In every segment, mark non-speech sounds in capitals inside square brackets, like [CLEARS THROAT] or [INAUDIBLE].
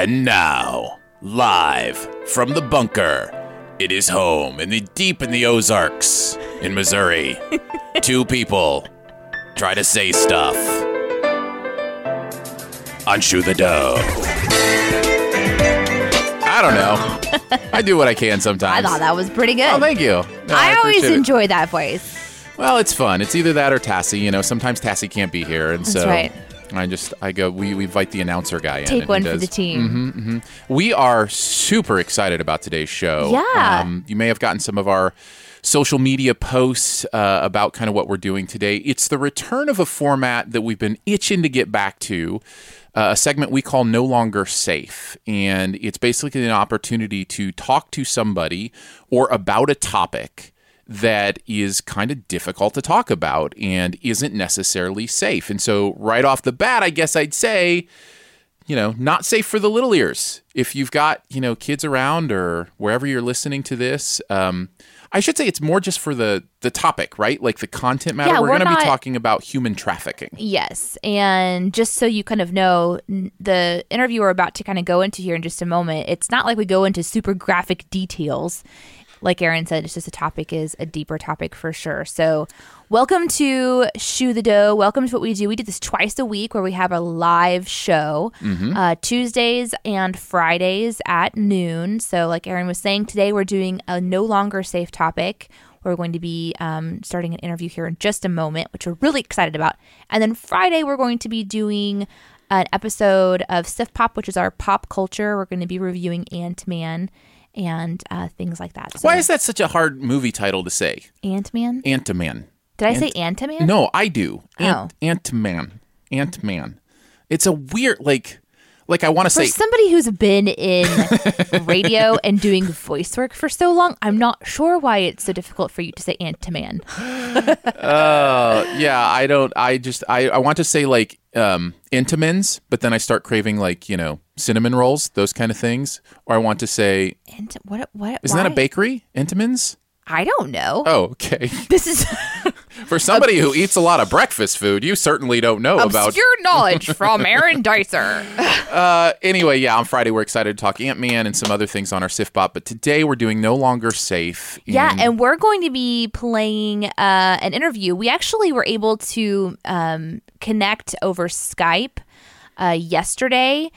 And now, live from the bunker, it is home in the deep in the Ozarks in Missouri. [LAUGHS] Two people try to say stuff on Shoe the Dough. I don't know. [LAUGHS] I do what I can sometimes. I thought that was pretty good. Oh, thank you. No, I, always appreciate it. enjoy that voice. Well, it's fun. It's either that or Tassie. You know, sometimes Tassie can't be here, and That's so right. I just I go. We, we invite the announcer guy in. Take one for the team. we are super excited about today's show. Yeah. Um, you may have gotten some of our social media posts uh, about kind of what we're doing today. It's the return of a format that we've been itching to get back to. Uh, a segment we call No Longer Safe. And it's basically an opportunity to talk to somebody or about a topic that is kind of difficult to talk about and isn't necessarily safe. And so, right off the bat, I guess I'd say, you know, not safe for the little ears. If you've got, you know, kids around or wherever you're listening to this, um, I should say it's more just for the the topic, right? Like the content matter. Yeah, we're we're going to be talking about human trafficking. Yes. And just so you kind of know, the interview we're about to kind of go into here in just a moment, it's not like we go into super graphic details. Like Aaron said, it's just a topic is a deeper topic for sure. So, welcome to Shoe the Dough. Welcome to what we do. We do this twice a week where we have a live show uh, Tuesdays and Fridays at noon. So, like Aaron was saying, today we're doing a no longer safe topic. We're going to be um, starting an interview here in just a moment, which we're really excited about. And then Friday, we're going to be doing an episode of Sif Pop, which is our pop culture. We're going to be reviewing Ant Man and uh, things like that. So, Why is that such a hard movie title to say? Ant Man? Ant-Man. Did I say Ant Man? No, I do. Ant- Oh. Ant-Man. Ant-Man. It's a weird like like I want to say somebody who's been in [LAUGHS] radio and doing voice work for so long, I'm not sure why it's so difficult for you to say Ant Man. [LAUGHS] Uh, yeah, I don't. I just I, I want to say like um Entenmann's, but then I start craving like you know cinnamon rolls, those kind of things. Or I want to say, Ant what? What? isn't that a bakery? Entenmann's? I don't know. Oh, okay. This is [LAUGHS] For somebody who eats a lot of breakfast food, you certainly don't know about. obscure knowledge from [LAUGHS] Aaron Dicer. Uh, anyway, yeah, on Friday we're excited to talk Ant Man and some other things on our SIFBot, but today we're doing No Longer Safe. Yeah, and we're going to be playing uh, an interview. We actually were able to um, connect over Skype uh, yesterday.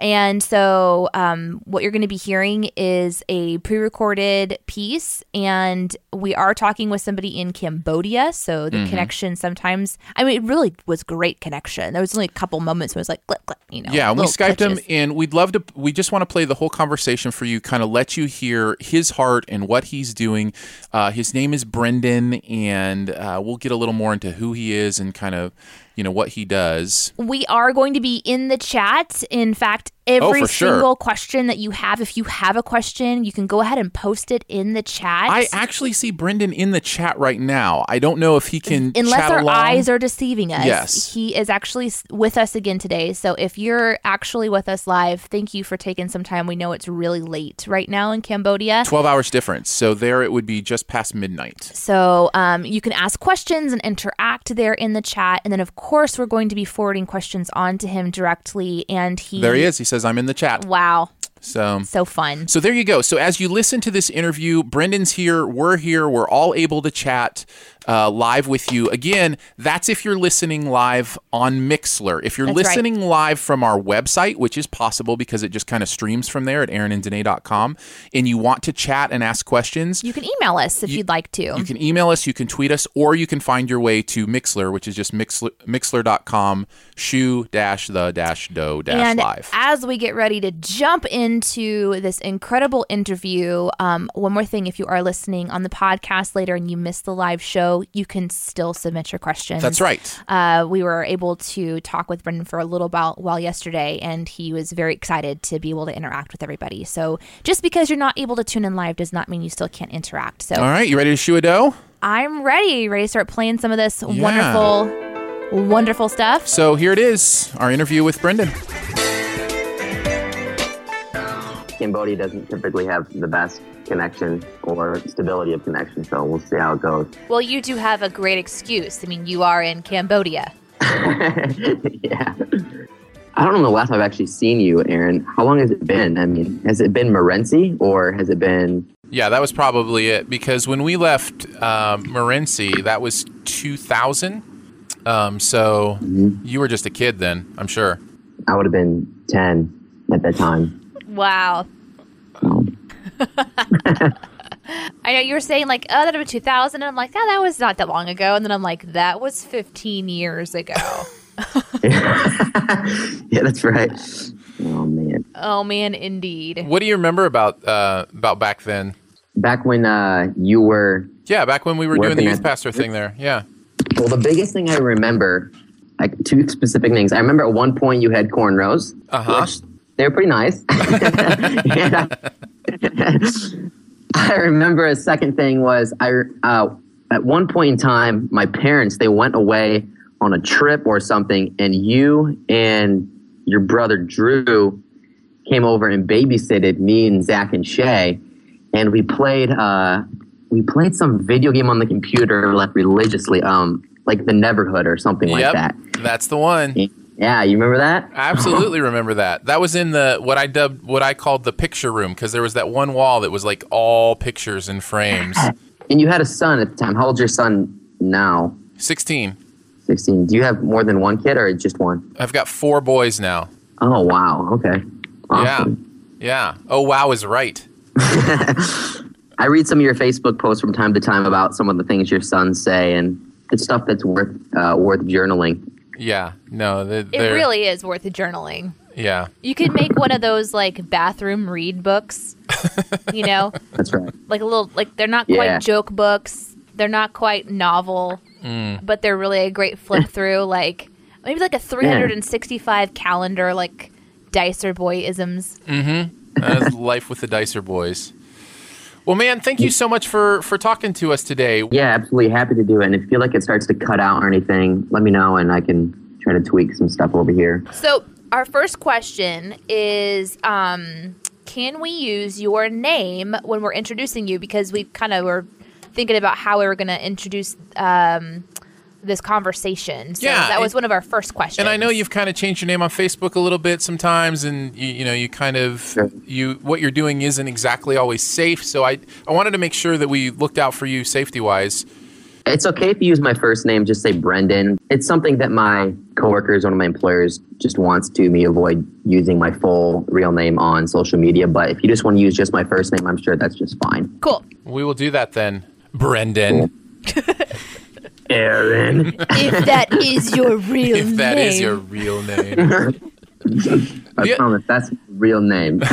And so, um, what you're going to be hearing is a pre recorded piece, and we are talking with somebody in Cambodia. So, the Mm-hmm. connection sometimes, I mean, it really was great connection. There was only a couple moments where it was like, click, click, you know. Yeah, and we Skyped him, and we'd love to. We just want to play the whole conversation for you, kind of let you hear his heart and what he's doing. Uh, his name is Brendan, and uh, we'll get a little more into who he is and kind of, you know, what he does. We are going to be in the chat. In fact, every Oh, for sure. single question that you have, if you have a question, you can go ahead and post it in the chat. I actually see Brendan in the chat right now. I don't know if he can Unless our along. eyes are deceiving us, Yes. he is actually with us again today. So if you're actually with us live, thank you for taking some time. We know it's really late right now in Cambodia. 12 hours difference. So there it would be just past midnight. So um, you can ask questions and interact there in the chat. And then, of course, we're going to be forwarding questions on to him directly. And he. There he is. He says, I'm in the chat. Wow. So. So fun. So there you go. So as you listen to this interview, Brendan's here, we're here, we're all able to chat. Uh, live with you. Again, that's if you're listening live on Mixlr. If you're That's right. listening live from our website, which is possible because it just kind of streams from there at aaronanddanae.com, and you want to chat and ask questions, You can email us if you, would like to. you can email us, you can tweet us, or you can find your way to Mixlr, which is just mixlr, mixlr.com, shoe dash the dash do dash and live. as we get ready to jump into this incredible interview, um, one more thing: if you are listening on the podcast later and you missed the live show, you can still submit your questions. That's right. Uh, we were able to talk with Brendan for a little while, while yesterday, and he was very excited to be able to interact with everybody. So just because you're not able to tune in live does not mean you still can't interact. So All right, you ready to shoe a dough? I'm ready, ready to start playing some of this wonderful, wonderful stuff. So here it is, our interview with Brendan. Cambodia doesn't typically have the best connection or stability of connection, so we'll see how it goes. Well, you do have a great excuse. I mean, you are in Cambodia. [LAUGHS] yeah. I don't know the last time I've actually seen you, Aaron. How long has it been? I mean, has it been Morenci or has it been Yeah, that was probably it because when we left um, Morenci, that was 2000. Um, so you were just a kid then, I'm sure. I would have been 10 at that time. Wow. Um, [LAUGHS] I know you were saying like, oh, that was 2000, and I'm like, oh, that was not that long ago, and then I'm like, that was 15 years ago. [LAUGHS] yeah, that's right. Oh man. oh man, indeed. What do you remember about uh, about back then? Back when uh, you were Yeah, back when we were doing the youth at- pastor thing there. Yeah. well, the biggest thing I remember, like two specific things. I remember at one point you had cornrows, Uh-huh. they were pretty nice. [LAUGHS] And I, [LAUGHS] I remember a second thing was I uh, at one point in time my parents they went away on a trip or something, and you and your brother Drew came over and babysitted me and Zach and Shay, and we played uh, we played some video game on the computer like religiously, um, like the Neverhood or something like that. That's the one. Yeah, you remember that? I absolutely [LAUGHS] remember that. That was in the what I dubbed what I called the picture room because there was that one wall that was like all pictures and frames. [LAUGHS] And you had a son at the time. How old's your son now? 16. 16. Do you have more than one kid or just one? I've got four boys now. Oh, wow. Okay. Awesome. Yeah. Yeah. Oh wow is right. [LAUGHS] I read some of your Facebook posts from time to time about some of the things your sons say, and it's stuff that's worth uh, worth journaling. Yeah. No, they It really is worth journaling. Yeah. You could make one of those like bathroom read books, [LAUGHS] you know, That's right. like a little like they're not Yeah. quite joke books, they're not quite novel, Mm. but they're really a great flip [LAUGHS] through. Like maybe like a 365 calendar, like Dicer boy isms. That is life with the Dicer boys. Well, man, thank you so much for for talking to us today. Yeah, absolutely happy to do it. And if you feel like it starts to cut out or anything, let me know, and I can try to tweak some stuff over here. So our first question is, um, can we use your name when we're introducing you? Because we kind of were thinking about how we were going to introduce um, this conversation. So Yeah, that was and- one of our first questions. And I know you've kind of changed your name on Facebook a little bit sometimes, and you, you know you kind of Sure. you what you're doing isn't exactly always safe. So I I wanted to make sure that we looked out for you safety wise. It's okay if you use my first name, just say Brendan. It's something that my coworkers, one of my employers, just wants to me avoid using my full real name on social media. But if you just want to use just my first name, I'm sure that's just fine. Cool. We will do that then, Brendan. [LAUGHS] Aaron. If that is your real name. If that is your real name. [LAUGHS] I Yeah. promise that's real name. [LAUGHS]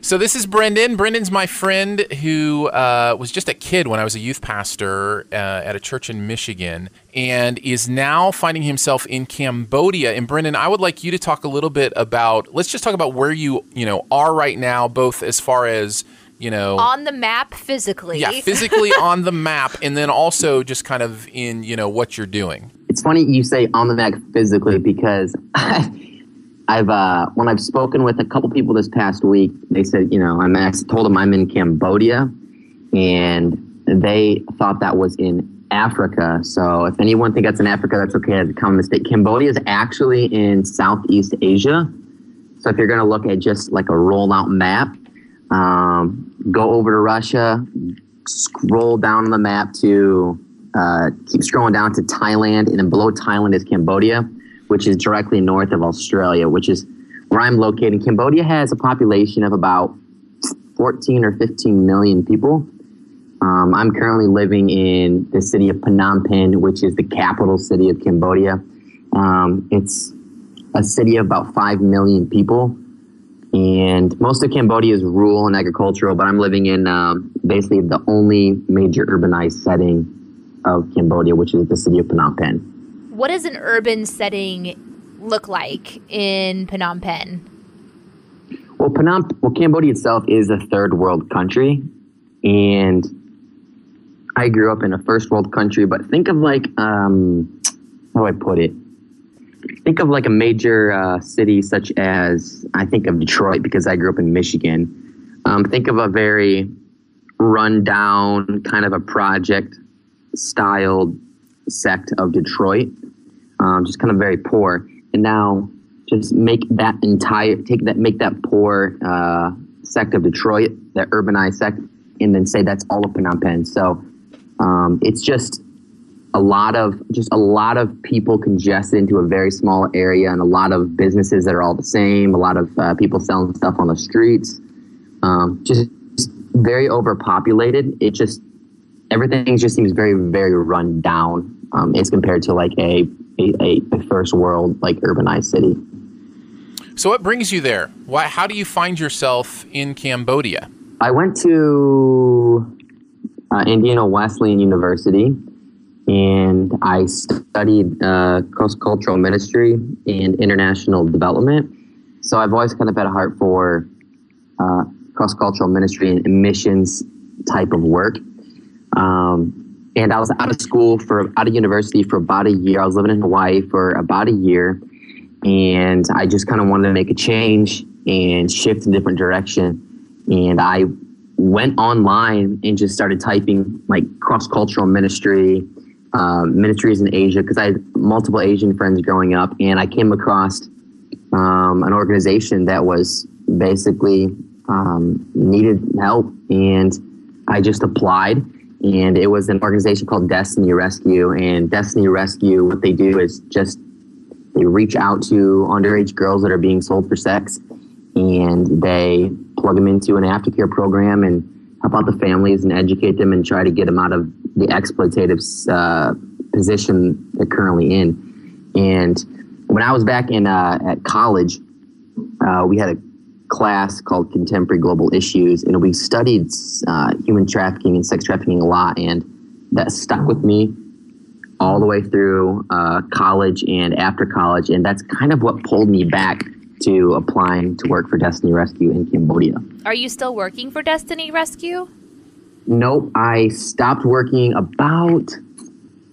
So this is Brendan. Brendan's my friend who uh, was just a kid when I was a youth pastor uh, at a church in Michigan, and is now finding himself in Cambodia. And Brendan, I would like you to talk a little bit about. Let's just talk about where you you know are right now, both as far as you know. on the map physically. yeah, physically [LAUGHS] on the map, and then also just kind of in you know what you're doing. it's funny you say on the map physically because [LAUGHS] I've uh, when I've spoken with a couple people this past week, they said you know I'm asked, told them I'm in Cambodia, and they thought that was in Africa. So if anyone think that's in Africa, that's okay. It's a common mistake. Cambodia is actually in Southeast Asia. So if you're going to look at just like a rollout map, um, go over to Russia, scroll down on the map to uh, keep scrolling down to Thailand, and then below Thailand is Cambodia, which is directly north of Australia, which is where I'm located. Cambodia has a population of about 14 or 15 million people. Um, I'm currently living in the city of Phnom Penh, which is the capital city of Cambodia. Um, it's a city of about 5 million people. And most of Cambodia is rural and agricultural, but I'm living in um, basically the only major urbanized setting of Cambodia, which is the city of Phnom Penh. What does an urban setting look like in Phnom Penh? Well, Phnom, well, Cambodia itself is a third world country, and I grew up in a first world country. But think of like, um, how do I put it? Think of like a major uh, city such as I think of Detroit because I grew up in Michigan. Um, think of a very rundown kind of a project styled sect of Detroit, um, just kind of very poor. And now just make that entire take that make that poor uh, sect of Detroit, that urbanized sect, and then say that's all of Phnom Penh. So um, it's just a lot of just a lot of people congested into a very small area, and a lot of businesses that are all the same. A lot of uh, people selling stuff on the streets. Um, just, just very overpopulated. It just everything just seems very very run down um, as compared to like a, a, a first world like urbanized city. So, what brings you there? Why? How do you find yourself in Cambodia? I went to uh, Indiana Wesleyan University, and I studied uh, cross cultural ministry and international development. So I've always kind of had a heart for uh, cross cultural ministry and missions type of work. Um, and I was out of school for out of university for about a year. I was living in Hawaii for about a year, and I just kind of wanted to make a change and shift in a different direction. And I went online and just started typing like cross cultural ministry, um, ministries in Asia because I had multiple Asian friends growing up, and I came across um, an organization that was basically um, needed help, and I just applied. And it was an organization called Destiny Rescue, and Destiny Rescue, what they do is just they reach out to underage girls that are being sold for sex, and they plug them into an aftercare program and help out the families and educate them and try to get them out of the exploitative uh, position they're currently in. And when I was back in uh, at college, uh, we had a class called Contemporary Global Issues, and we studied uh, human trafficking and sex trafficking a lot, and that stuck with me all the way through uh, college and after college, and that's kind of what pulled me back to applying to work for Destiny Rescue in Cambodia. Are you still working for Destiny Rescue? Nope, I stopped working about.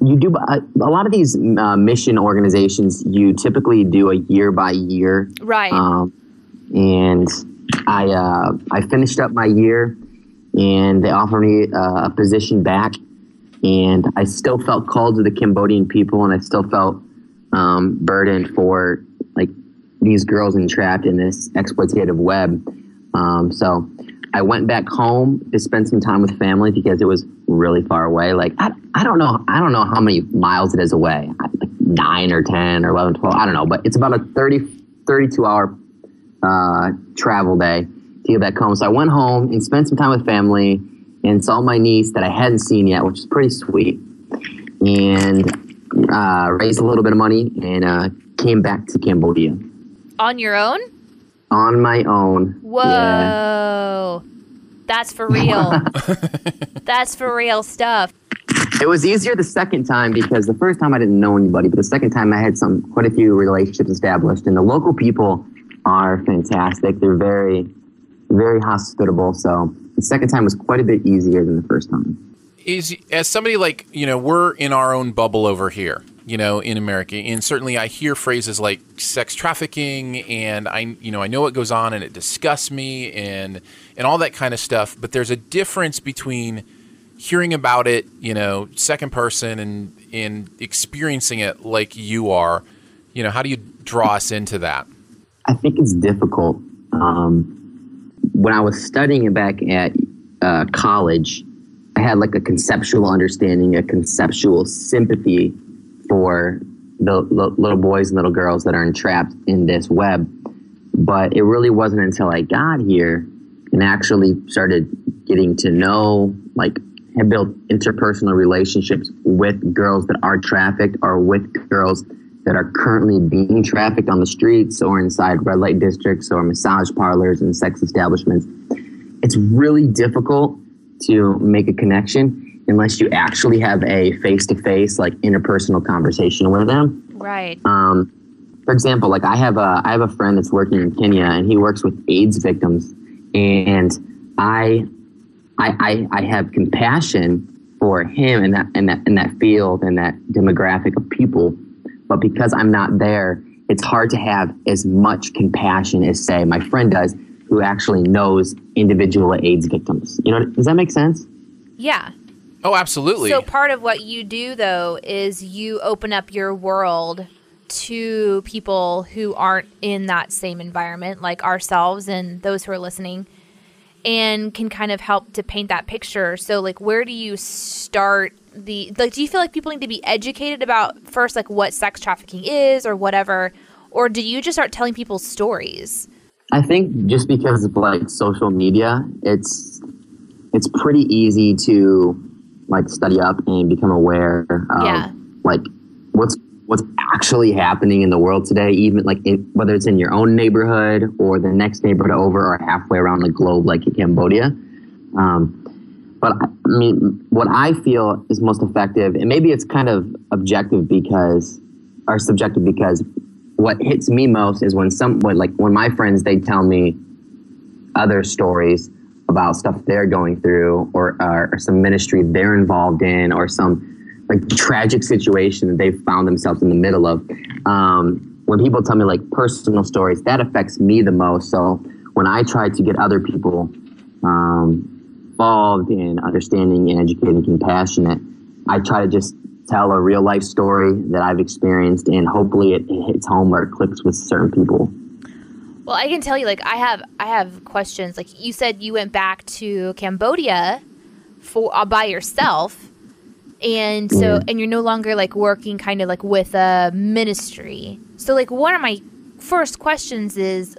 You do a, a lot of these uh, mission organizations. You typically do a year by year, Right. um, and I uh, I finished up my year, and they offered me uh, a position back, and I still felt called to the Cambodian people, and I still felt um, burdened for these girls entrapped in this exploitative web. Um, so I went back home to spend some time with family because it was really far away. Like I, I don't know, I don't know how many miles it is away, like nine or 10 or 11, 12, I don't know, but it's about a 30, 32 hour uh, travel day to get back home. So I went home and spent some time with family and saw my niece that I hadn't seen yet, which is pretty sweet. And uh, raised a little bit of money and uh, came back to Cambodia On your own? on my own. Whoa. Yeah. That's for real. [LAUGHS] That's for real stuff. It was easier the second time because the first time I didn't know anybody, but the second time I had some quite a few relationships established, and the local people are fantastic. They're very, very hospitable. So the second time was quite a bit easier than the first time. is as somebody like you know we're in our own bubble over here you know in america. And certainly i hear phrases like sex trafficking and i you know i know what goes on and it disgusts me and and all that kind of stuff. But there's a difference between hearing about it you know second person and and experiencing it like you are. You know how do you draw us into that? I think it's difficult. Um, when I was studying it back at uh, college, I had like a conceptual understanding, a conceptual sympathy for the l- little boys and little girls that are entrapped in this web. But it really wasn't until I got here and actually started getting to know, like, have built interpersonal relationships with girls that are trafficked or with girls that are currently being trafficked on the streets or inside red light districts or massage parlors and sex establishments. It's really difficult to make a connection unless you actually have a face to face, like interpersonal conversation with them. Right. Um, for example, like I have a I have a friend that's working in Kenya and he works with AIDS victims, and I I I, I have compassion for him and that and that in that field and that demographic of people, but because I'm not there, it's hard to have as much compassion as say my friend does, who actually knows individual AIDS victims. You know, does that make sense? Yeah. Oh, absolutely. So part of what you do though is you open up your world to people who aren't in that same environment like ourselves and those who are listening and can kind of help to paint that picture. So like where do you start the like do you feel like people need to be educated about first like what sex trafficking is or whatever or do you just start telling people stories? I think just because of like social media, it's it's pretty easy to like study up and become aware of Yeah. like what's what's actually happening in the world today even like in, whether it's in your own neighborhood or the next neighborhood over or halfway around the globe like in cambodia um, but i mean what i feel is most effective and maybe it's kind of objective because or subjective because what hits me most is when some like when my friends they tell me other stories about stuff they're going through or, or some ministry they're involved in or some like tragic situation that they've found themselves in the middle of. Um, when people tell me like personal stories that affects me the most. So when i try to get other people um, involved in understanding and educating compassionate i try to just tell a real life story that i've experienced and hopefully it, it hits home or it clicks with certain people Well, I can tell you, like I have, I have questions. Like you said, you went back to Cambodia for uh, by yourself, and so, and you're no longer like working kind of like with a ministry. So, like, one of my first questions is,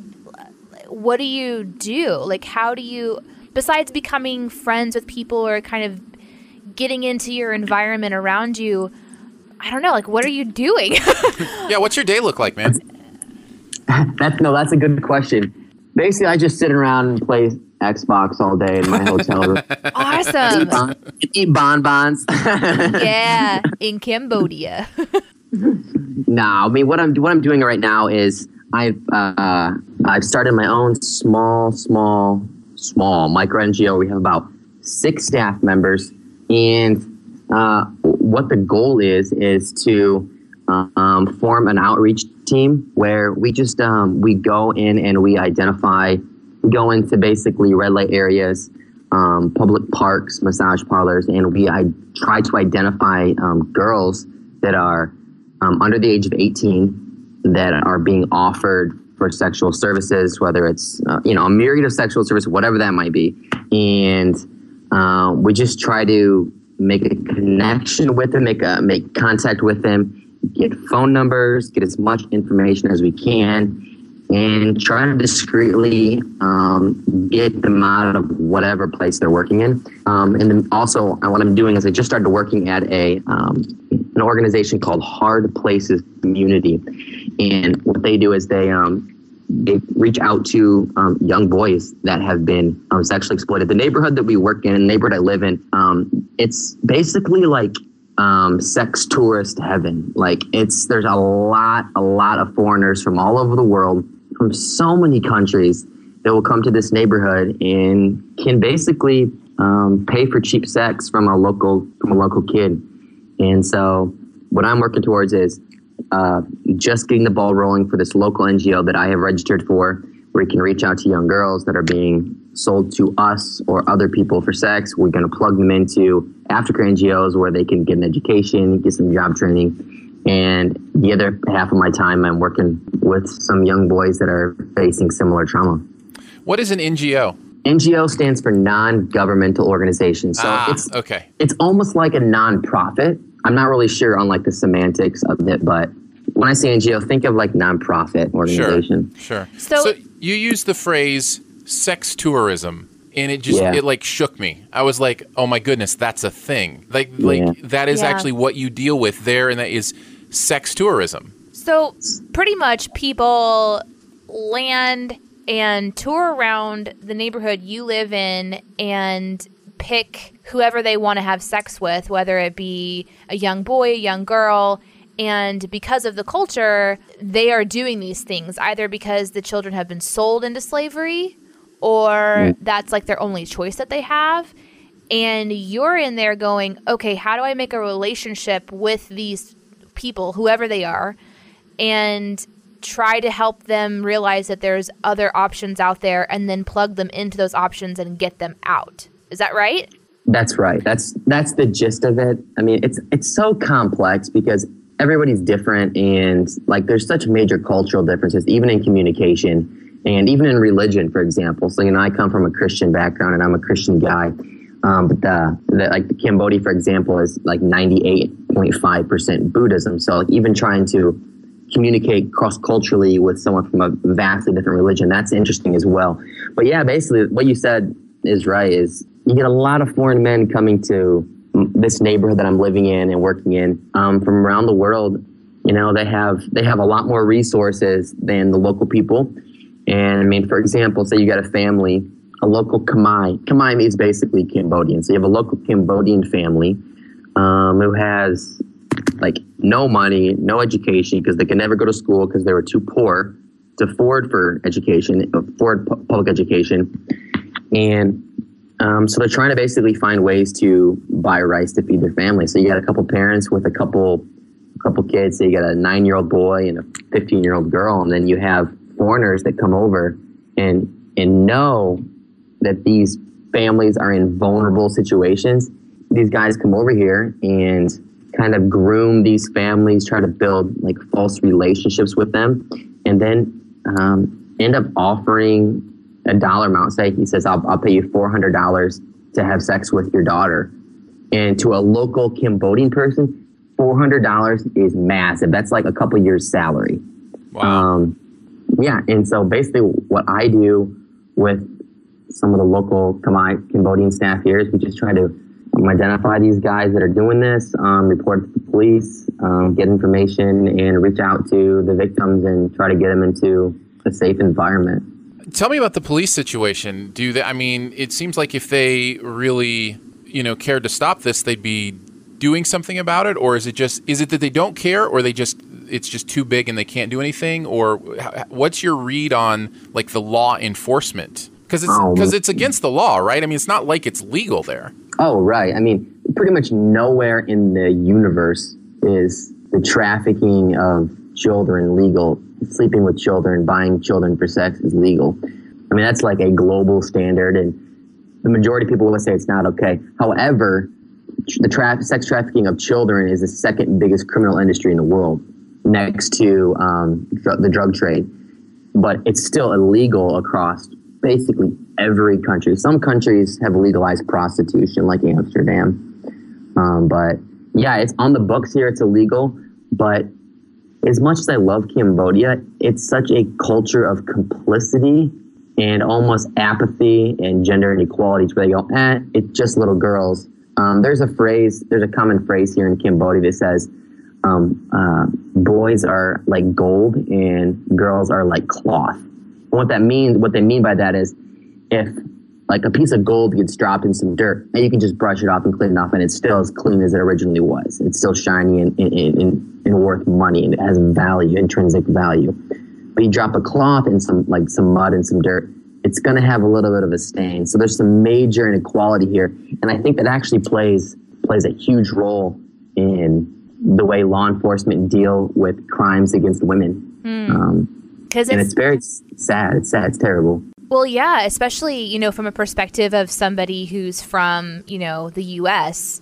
what do you do? Like, how do you, besides becoming friends with people or kind of getting into your environment around you? I don't know. Like, what are you doing? [LAUGHS] yeah, what's your day look like, man? [LAUGHS] That's no, that's a good question. Basically, I just sit around and play Xbox all day in my hotel room. [LAUGHS] awesome. Bon- eat bonbons. [LAUGHS] yeah, in Cambodia. no, I mean what I'm what I'm doing right now is I've uh, I've started my own small, small, small micro NGO. We have about six staff members, and uh, what the goal is is to um, form an outreach team where we just um, we go in and we identify go into basically red light areas um, public parks massage parlors and we I try to identify um, girls that are um, under the age of 18 that are being offered for sexual services whether it's uh, you know a myriad of sexual services whatever that might be. And uh, we just try to make a connection with them make a make contact with them get phone numbers, get as much information as we can, and try to discreetly um, get them out of whatever place they're working in. Um, and then also, uh, what I'm doing is I just started working at a um, an organization called Hard Places Community, and what they do is they um, they reach out to um, young boys that have been um, sexually exploited. The neighborhood that we work in, the neighborhood I live in, um, it's basically like um, sex tourist heaven. Like it's there's a lot, a lot of foreigners from all over the world, from so many countries that will come to this neighborhood and can basically um, pay for cheap sex from a local from a local kid. And so, what I'm working towards is uh, just getting the ball rolling for this local NGO that I have registered for, where you can reach out to young girls that are being sold to us or other people for sex. We're going to plug them into aftercare NGOs where they can get an education, get some job training. And the other half of my time, I'm working with some young boys that are facing similar trauma. What is an NGO? NGO stands for non-governmental organization. So ah, it's okay. it's almost like a nonprofit. I'm not really sure on like the semantics of it, but when I say NGO, think of like nonprofit organization. Sure. So- you use the phrase sex tourism and it just Yeah. it like shook me. I was like, "Oh my goodness, that's a thing." Like like Yeah. that is Yeah. actually what you deal with there and that is sex tourism. So pretty much people land and tour around the neighborhood you live in and pick whoever they want to have sex with, whether it be a young boy, a young girl. And because of the culture, they are doing these things either because the children have been sold into slavery or that's like their only choice that they have. And you're in there going, okay, how do I make a relationship with these people, whoever they are? and try to help them realize that there's other options out there and then plug them into those options and get them out. Is that right? That's right. That's that's the gist of it. I mean, it's it's so complex because everybody's different and like there's such major cultural differences even in communication and even in religion, for example. So you know, I come from a Christian background and I'm a Christian guy. Um, but the, the like Cambodia, for example, is like 98.5 percent Buddhism. So like, even trying to communicate cross culturally with someone from a vastly different religion. That's interesting as well. But yeah, basically what you said is right. Is you get a lot of foreign men coming to this neighborhood that I'm living in and working in um, from around the world. You know, they have they have a lot more resources than the local people. And I mean, for example, say you got a family, a local Khmer. Khmer is basically Cambodian. So you have a local Cambodian family um, who has like no money, no education because they can never go to school because they were too poor to afford for education, afford pu- public education, and um, so they're trying to basically find ways to buy rice to feed their family. So you got a couple parents with a couple, a couple kids. So you got a nine-year-old boy and a fifteen-year-old girl, and then you have foreigners that come over and and know that these families are in vulnerable situations. These guys come over here and kind of groom these families, try to build like false relationships with them, and then um, end up offering a dollar amount. Say he says, "I'll, I'll pay you four hundred dollars to have sex with your daughter," and to a local Cambodian person, four hundred dollars is massive. That's like a couple years' salary. Wow. Um, yeah, and so basically, what I do with some of the local Cambodian staff here is we just try to identify these guys that are doing this, um, report to the police, um, get information, and reach out to the victims and try to get them into a safe environment. Tell me about the police situation. Do they? I mean, it seems like if they really, you know, cared to stop this, they'd be doing something about it. Or is it just is it that they don't care, or they just it's just too big and they can't do anything? Or what's your read on like the law enforcement? Because it's Um, because it's against the law, right? I mean, it's not like it's legal there. Oh, right. I mean, pretty much nowhere in the universe is the trafficking of children legal. Sleeping with children, buying children for sex is legal. I mean, that's like a global standard, and the majority of people will say it's not okay. However, the tra- sex trafficking of children is the second biggest criminal industry in the world, next to um, dr- the drug trade. But it's still illegal across basically every country. Some countries have legalized prostitution, like Amsterdam. Um, but yeah, it's on the books here. It's illegal. But as much as I love Cambodia, it's such a culture of complicity and almost apathy and gender inequality where they go, eh, it's just little girls. Um, there's a phrase, there's a common phrase here in Cambodia that says, um, uh, boys are like gold and girls are like cloth. And what that means, what they mean by that is if like a piece of gold gets dropped in some dirt and you can just brush it off and clean it off and it's still as clean as it originally was. It's still shiny and, and, and, and worth money and it has value, intrinsic value. But you drop a cloth in some like some mud and some dirt, it's going to have a little bit of a stain. So there's some major inequality here, and I think that actually plays plays a huge role in the way law enforcement deal with crimes against women. Um, Because and it's it's very sad. It's sad. It's terrible. Well, yeah, especially, you know, from a perspective of somebody who's from, you know, the US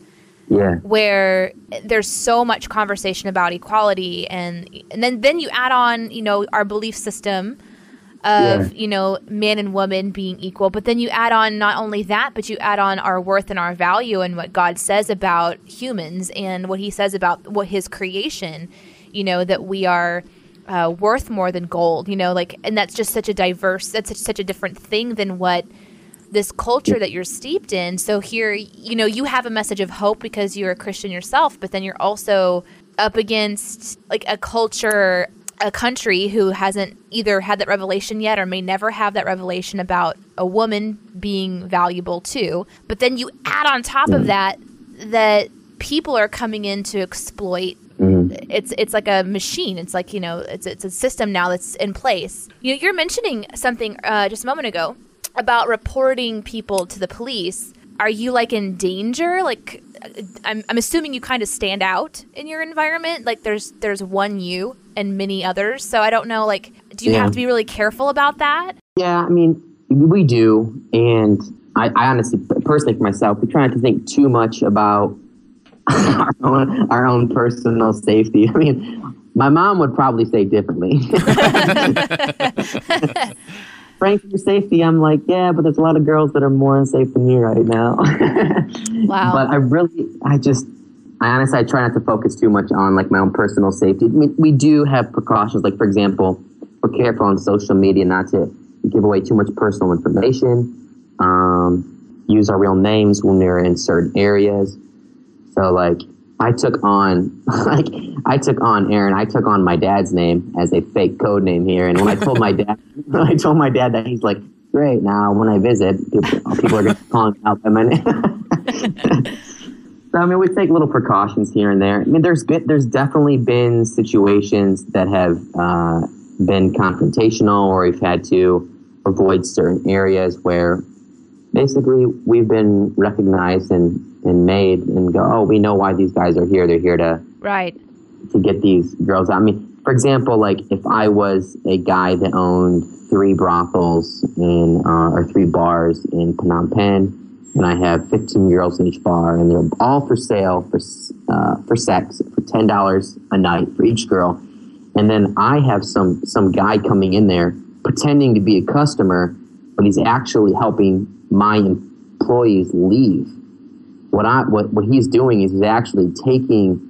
Yeah. where there's so much conversation about equality and and then then you add on, you know, our belief system of you know man and woman being equal. But then you add on not only that but you add on our worth and our value and what god says about humans and what he says about what his creation you know that we are uh, worth more than gold you know like and that's just such a diverse that's such, such a different thing than what this culture that you're steeped in. So here you know you have a message of hope because you're a christian yourself but then you're also up against like a culture a country who hasn't either had that revelation yet or may never have that revelation about a woman being valuable too. But then you add on top of that that people are coming in to exploit it's it's like a machine. It's like you know, it's it's a system now that's in place. You know, you're mentioning something uh, just a moment ago about reporting people to the police. Are you like in danger? Like, I'm I'm assuming you kind of stand out in your environment. Like, there's there's one you and many others. So I don't know. Like, do you Yeah. have to be really careful about that? Yeah, I mean, we do. And I, I honestly, personally for myself, we try not to think too much about [LAUGHS] our own, our own personal safety. I mean, my mom would probably say differently. [LAUGHS] [LAUGHS] Frank, for your safety, I'm like, yeah, but there's a lot of girls that are more unsafe than me right now. [LAUGHS] Wow. But I really, I just, I honestly, I try not to focus too much on like my own personal safety. Mean, we do have precautions. Like, for example, we're careful on social media not to give away too much personal information. Um, use our real names when we're in certain areas. So, like, I took on, [LAUGHS] like, I took on Aaron. I took on my dad's name as a fake code name here. And when I told my dad, [LAUGHS] when I told my dad that, he's like, "Great, now when I visit, people, are going to call me out by my name." [LAUGHS] So I mean, we take little precautions here and there. I mean, there's been, there's definitely been situations that have uh, been confrontational, or we've had to avoid certain areas where basically we've been recognized and, and made and go, oh, we know why these guys are here. They're here to Right. to get these girls out. I mean, for example, like if I was a guy that owned three brothels in uh, or three bars in Phnom Penh, and I have 15 girls in each bar, and they're all for sale for uh, for sex for ten dollars a night for each girl, and then I have some some guy coming in there pretending to be a customer, but he's actually helping my employees leave. What I what what he's doing is he's actually taking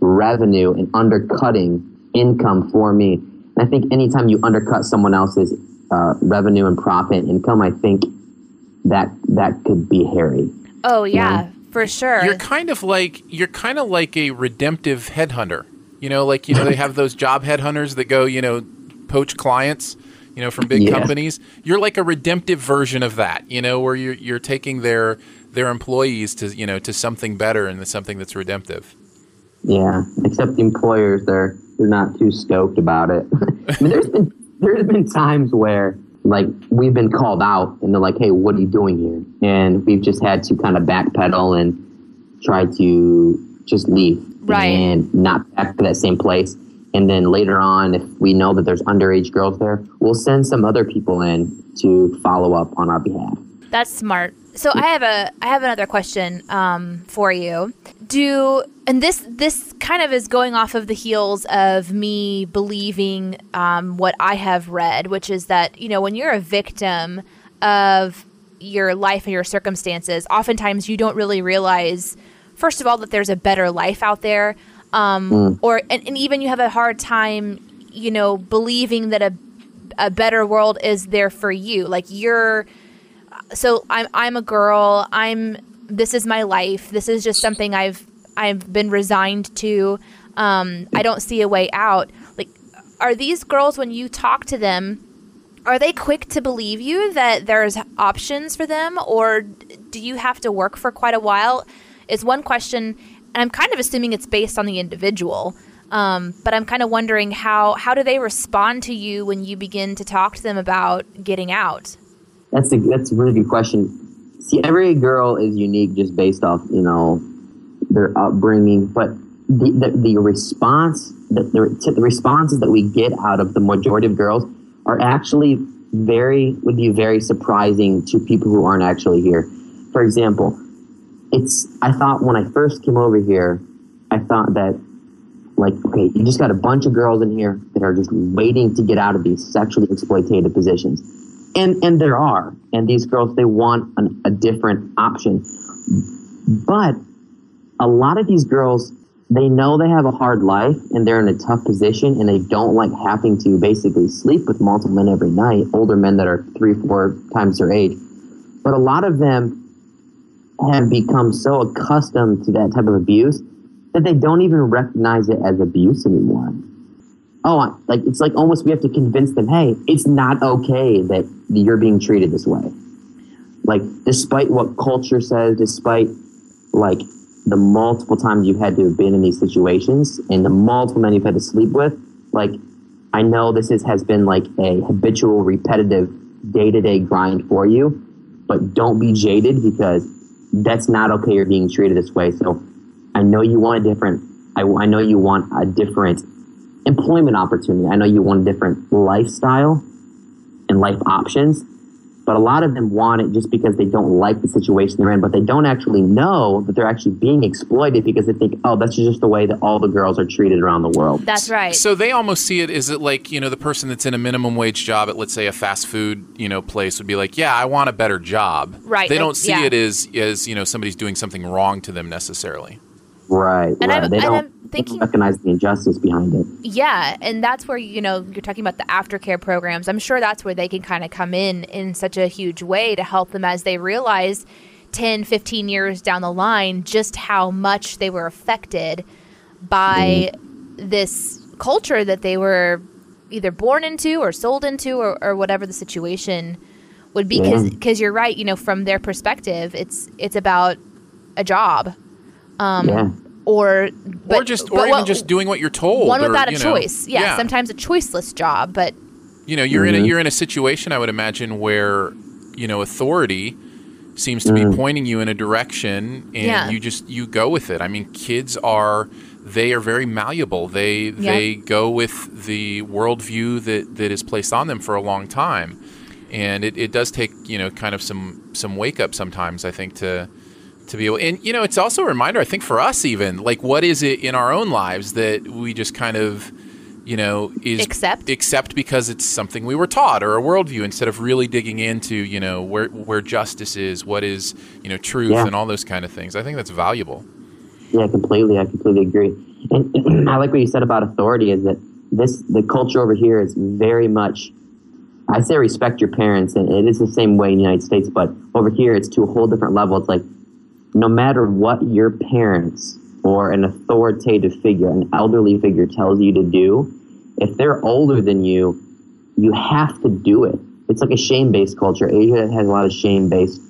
revenue and undercutting income for me. And I think anytime you undercut someone else's uh, revenue and profit income, I think that that could be hairy. Oh yeah, for sure. You're kind of like you're kind of like a redemptive headhunter. You know, like you know they have those job headhunters that go, you know, poach clients, you know, from big Yeah. companies. You're like a redemptive version of that. You know, where you're you're taking their their employees to you know to something better and something that's redemptive. Yeah, except the employers they're they're not too stoked about it. [LAUGHS] I mean, there's been there's been times where like we've been called out and they're like, "Hey, what are you doing here?" And we've just had to kind of backpedal and try to just leave Right. and not back to that same place. And then later on, if we know that there's underage girls there, we'll send some other people in to follow up on our behalf. That's smart. So I have a I have another question um, for you. Do and this this kind of is going off of the heels of me believing um, what I have read, which is that you know when you're a victim of your life and your circumstances, oftentimes you don't really realize, first of all, that there's a better life out there, um, or and, and even you have a hard time, you know, believing that a a better world is there for you. Like you're so I'm I'm a girl. I'm this is my life. This is just something I've I've been resigned to. Um, I don't see a way out. Like, are these girls when you talk to them? Are they quick to believe you that there's options for them, or do you have to work for quite a while? Is one question, and I'm kind of assuming it's based on the individual. Um, but I'm kind of wondering how how do they respond to you when you begin to talk to them about getting out? That's a that's a really good question. See, every girl is unique just based off you know their upbringing, but the the, the response the, the, the responses that we get out of the majority of girls are actually very would be very surprising to people who aren't actually here. For example, it's I thought when I first came over here, I thought that like, okay, you just got a bunch of girls in here that are just waiting to get out of these sexually exploitative positions. And, and there are. And these girls, they want an, a different option. But a lot of these girls, they know they have a hard life and they're in a tough position and they don't like having to basically sleep with multiple men every night, older men that are three, four times their age. But a lot of them have become so accustomed to that type of abuse that they don't even recognize it as abuse anymore. Oh, like it's like almost we have to convince them, hey, it's not okay that you're being treated this way. Like, despite what culture says, despite like the multiple times you've had to have been in these situations and the multiple men you've had to sleep with, like, I know this is, has been like a habitual, repetitive, day to day grind for you, but don't be jaded because that's not okay. You're being treated this way. So I know you want a different, I, I know you want a different employment opportunity. I know you want a different lifestyle and life options, but a lot of them want it just because they don't like the situation they're in, but they don't actually know that they're actually being exploited because they think, oh, that's just the way that all the girls are treated around the world. That's right. So they almost see it as it like, you know, the person that's in a minimum wage job at let's say a fast food, you know, place would be like, Yeah, I want a better job. Right, They like, don't see yeah. it as as, you know, somebody's doing something wrong to them necessarily. Right, And right. I'm- they don't, I'm they don't thinking- recognize the injustice behind it. Yeah, and that's where you know you're talking about the aftercare programs. I'm sure that's where they can kind of come in in such a huge way to help them as they realize 10, 15 years down the line just how much they were affected by this culture that they were either born into or sold into or, or whatever the situation would be Yeah. because you're right you know from their perspective it's it's about a job um Yeah. Or but, or just but or even what- just doing what you're told. one or, without a know, choice. Yeah, sometimes a choiceless job, but you know you're in Mm-hmm. a you're in a situation i would imagine where you know authority seems to be pointing you in a direction and Yeah. you just you go with it i mean kids are they are very malleable they Yeah. they go with the worldview that that is placed on them for a long time and it, it does take you know kind of some some wake up sometimes i think to to be able and you know it's also a reminder i think for us even like what is it in our own lives that we just kind of you know is Accept? accept because it's something we were taught or a worldview instead of really digging into you know where where justice is what is you know truth Yeah. and all those kind of things i think that's valuable Yeah, completely. I completely agree. And [CLEARS THROAT] I like what you said about authority is that this the culture over here is very much I say respect your parents and it is the same way in the United States, but over here it's to a whole different level. It's like no matter what your parents or an authoritative figure, an elderly figure tells you to do, if they're older than you, you have to do it. It's like a shame based culture. Asia has a lot of shame based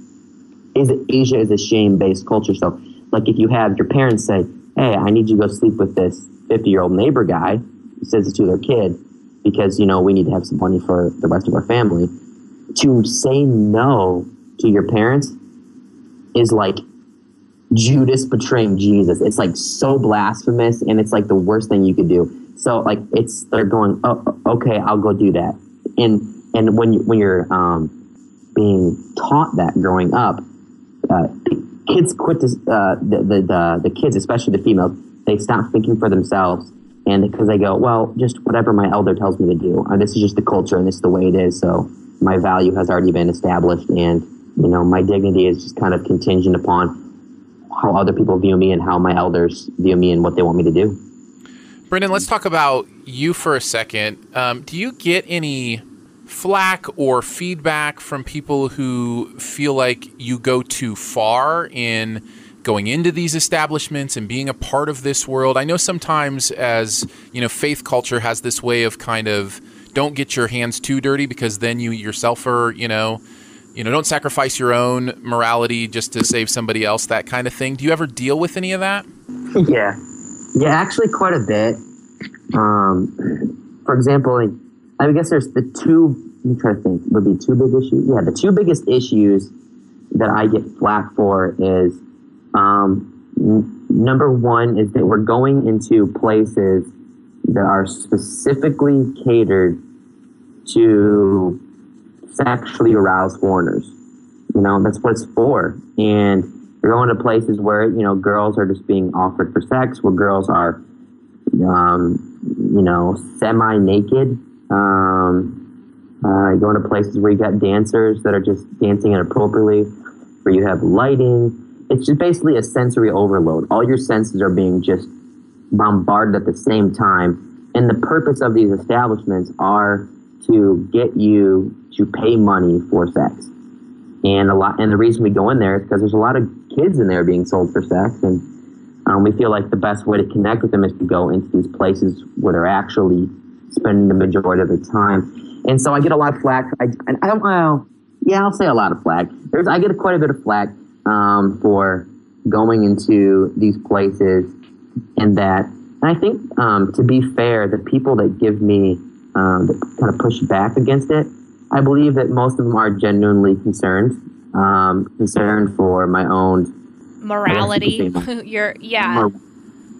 is Asia is a shame based culture. So, like, if you have your parents say, "Hey, I need you to go sleep with this fifty year old neighbor guy," who says it to their kid because you know we need to have some money for the rest of our family. To say no to your parents is like Judas betraying Jesus. It's like so blasphemous, and it's like the worst thing you could do. So, like, it's they're going, "Oh, okay, I'll go do that." And and when you when you're um, being taught that growing up, uh, kids quit uh, the, the, the, the kids, especially the females, they stop thinking for themselves. And because they go, well, just whatever my elder tells me to do, or this is just the culture and this is the way it is. So my value has already been established. And, you know, my dignity is just kind of contingent upon how other people view me and how my elders view me and what they want me to do. brendan let's talk about you for a second um, do you get any flack or feedback from people who feel like you go too far in going into these establishments and being a part of this world i know sometimes as you know faith culture has this way of kind of don't get your hands too dirty because then you yourself are you know you know don't sacrifice your own morality just to save somebody else that kind of thing do you ever deal with any of that Yeah, yeah, actually, quite a bit. Um, for example, I guess there's the two. Let me try to think. Would be two big issues. Yeah, the two biggest issues that I get flack for is um, n- number one is that we're going into places that are specifically catered to sexually aroused foreigners. You know, that's what it's for. And you're going to places where, you know, girls are just being offered for sex, where girls are um, you know, semi naked. Um, uh, going to places where you got dancers that are just dancing inappropriately, where you have lighting. It's just basically a sensory overload. All your senses are being just bombarded at the same time. And the purpose of these establishments are to get you to pay money for sex. And a lot, and the reason we go in there is because there's a lot of kids in there being sold for sex, and um, we feel like the best way to connect with them is to go into these places where they're actually spending the majority of their time. And so I get a lot of flack. I, I don't know. Yeah, I'll say a lot of flack. There's, I get quite a bit of flack um, for going into these places, and that. And I think, um, to be fair, the people that give me um, that kind of push back against it, I believe that most of them are genuinely concerned, um, concerned for my own morality. [LAUGHS] [LAUGHS] Your yeah.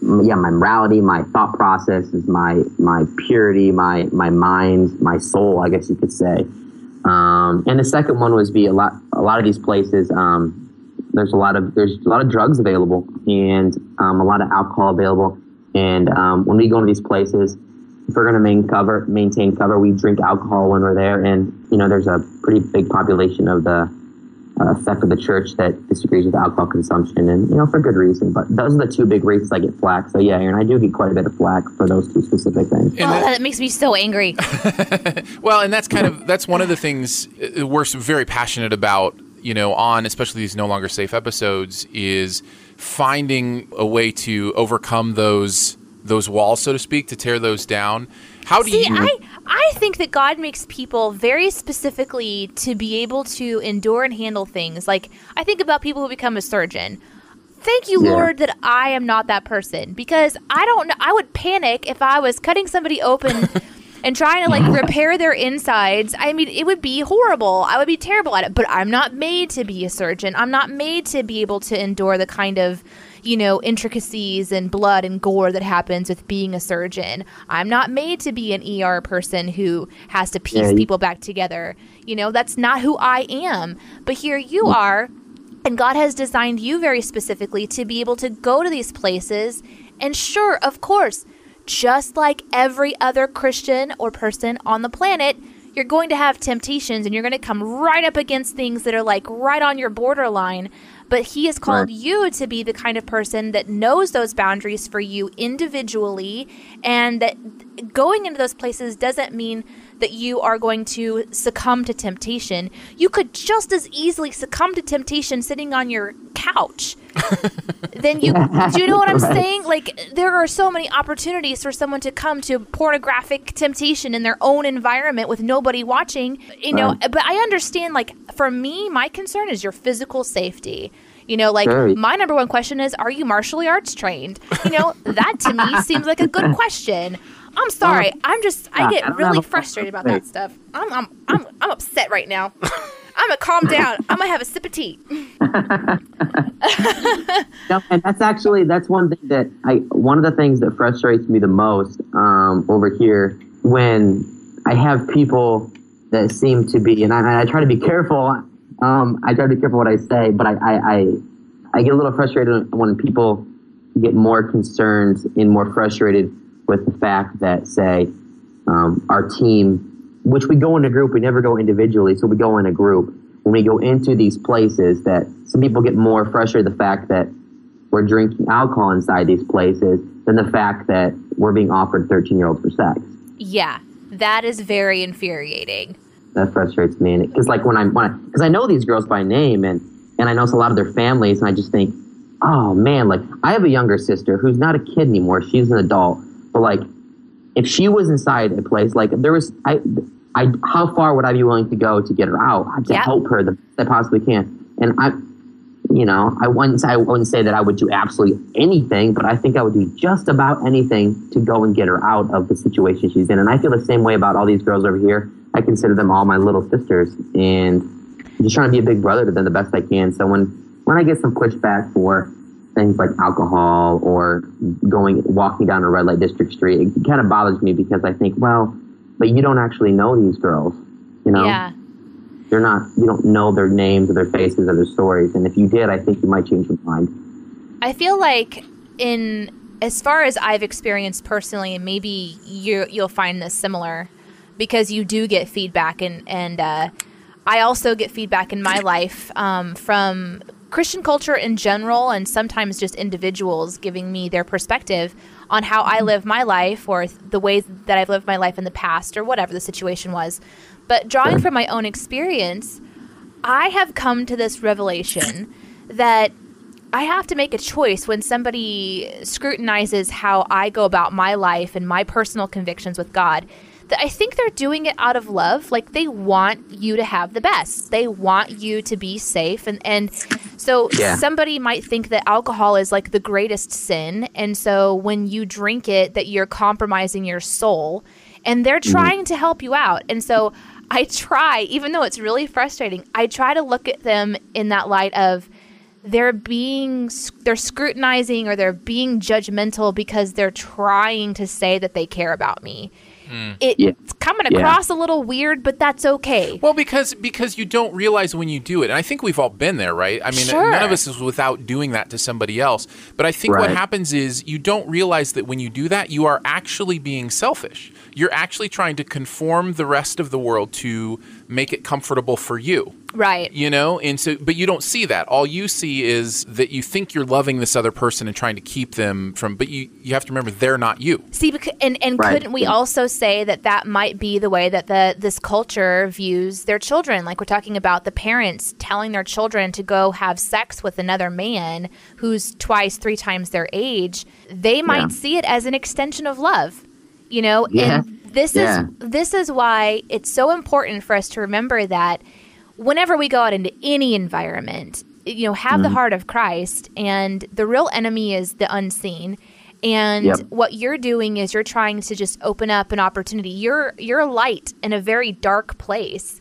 yeah, my morality, my thought process is my my purity, my my mind, my soul, I guess you could say. Um, and the second one was be a lot a lot of these places. Um, there's a lot of there's a lot of drugs available and um, a lot of alcohol available. And um, when we go to these places, if we're going to main cover, maintain cover, we drink alcohol when we're there. And you know, there's a pretty big population of the uh, sect of the church that disagrees with alcohol consumption, and you know for good reason. But those are the two big reasons I get flack. So yeah, Aaron, I do get quite a bit of flack for those two specific things. Oh, that, that makes me so angry. [LAUGHS] well, and that's kind of that's one of the things uh, we're very passionate about. You know, on especially these no longer safe episodes, is finding a way to overcome those those walls, so to speak, to tear those down. How do See, you? I I think that God makes people very specifically to be able to endure and handle things. Like I think about people who become a surgeon. Thank you, Yeah. Lord, that I am not that person because I don't. know I would panic if I was cutting somebody open. [LAUGHS] And trying to like repair their insides, I mean, it would be horrible. I would be terrible at it. But I'm not made to be a surgeon. I'm not made to be able to endure the kind of you know, intricacies and blood and gore that happens with being a surgeon. I'm not made to be an ER person who has to piece Yeah, people back together. You know, that's not who I am. But here you are, and God has designed you very specifically to be able to go to these places. And sure, of course, just like every other Christian or person on the planet, you're going to have temptations and you're going to come right up against things that are like right on your borderline. But He has called Right. you to be the kind of person that knows those boundaries for you individually, and that going into those places doesn't mean that you are going to succumb to temptation. You could just as easily succumb to temptation sitting on your couch. Then you [LAUGHS] do you know what I'm Right. saying? Like there are so many opportunities for someone to come to pornographic temptation in their own environment with nobody watching. You know, Right. but I understand like for me, my concern is your physical safety. You know, like Sure. my number one question is, are you martial arts trained? You know, that to me [LAUGHS] seems like a good question. I'm sorry. I'm just I get really frustrated about that stuff. I'm I'm I'm I'm upset right now. [LAUGHS] I'm gonna calm down. I'm gonna have a sip of tea. [LAUGHS] No, and that's actually that's one thing that I one of the things that frustrates me the most um, over here when I have people that seem to be, and I, I try to be careful. Um, I try to be careful what I say, but I, I, I I get a little frustrated when people get more concerned and more frustrated with the fact that say um, our team, which we go in a group, we never go individually, so we go in a group. When we go into these places, that some people get more frustrated the fact that we're drinking alcohol inside these places than the fact that we're being offered 13 year olds for sex. Yeah, that is very infuriating. That frustrates me, and because like when I'm when because I, know these girls by name and and I know a lot of their families, and I just think, oh man, like I have a younger sister who's not a kid anymore; she's an adult. But like, if she was inside a place, like there was, I, I, how far would I be willing to go to get her out to Yeah. help her the best I possibly can? And I, you know, I wouldn't, I wouldn't say that I would do absolutely anything, but I think I would do just about anything to go and get her out of the situation she's in. And I feel the same way about all these girls over here. I consider them all my little sisters, and I'm just trying to be a big brother to them the best I can. So when when I get some pushback for things like alcohol or going walking down a red light district street, it kind of bothers me because I think, well, but you don't actually know these girls, you know. Yeah. They're not. You don't know their names or their faces or their stories. And if you did, I think you might change your mind. I feel like in as far as I've experienced personally, and maybe you you'll find this similar, because you do get feedback, and and uh, I also get feedback in my life um, from Christian culture in general, and sometimes just individuals giving me their perspective on how I mm-hmm. live my life, or the ways that I've lived my life in the past, or whatever the situation was. But drawing from my own experience, I have come to this revelation that I have to make a choice when somebody scrutinizes how I go about my life and my personal convictions with God. I think they're doing it out of love. Like they want you to have the best. They want you to be safe. And, and so Yeah. somebody might think that alcohol is like the greatest sin. And so when you drink it, that you're compromising your soul. And they're mm-hmm. trying to help you out. And so I try, even though it's really frustrating, I try to look at them in that light of they're being they're scrutinizing or they're being judgmental because they're trying to say that they care about me. Mm. It's Yeah. coming Yeah. across a little weird, but that's okay. Well, because because you don't realize when you do it, and I think we've all been there, right? I mean, Sure. none of us is without doing that to somebody else. But I think what happens is you don't realize that when you do that, you are actually being selfish. You're actually trying to conform the rest of the world to make it comfortable for you Right. you know and so but you don't see that all you see is that you think you're loving this other person and trying to keep them from but you you have to remember they're not you See, bec- and and Right. couldn't we also say that that might be the way that the this culture views their children? Like we're talking about the parents telling their children to go have sex with another man who's twice, three times their age. They might Yeah. see it as an extension of love, you know. Yeah. And this Yeah. is this is why it's so important for us to remember that whenever we go out into any environment, you know, have the Mm-hmm. heart of Christ, and the real enemy is the unseen. And Yep. what you're doing is you're trying to just open up an opportunity. You're you're a light in a very dark place,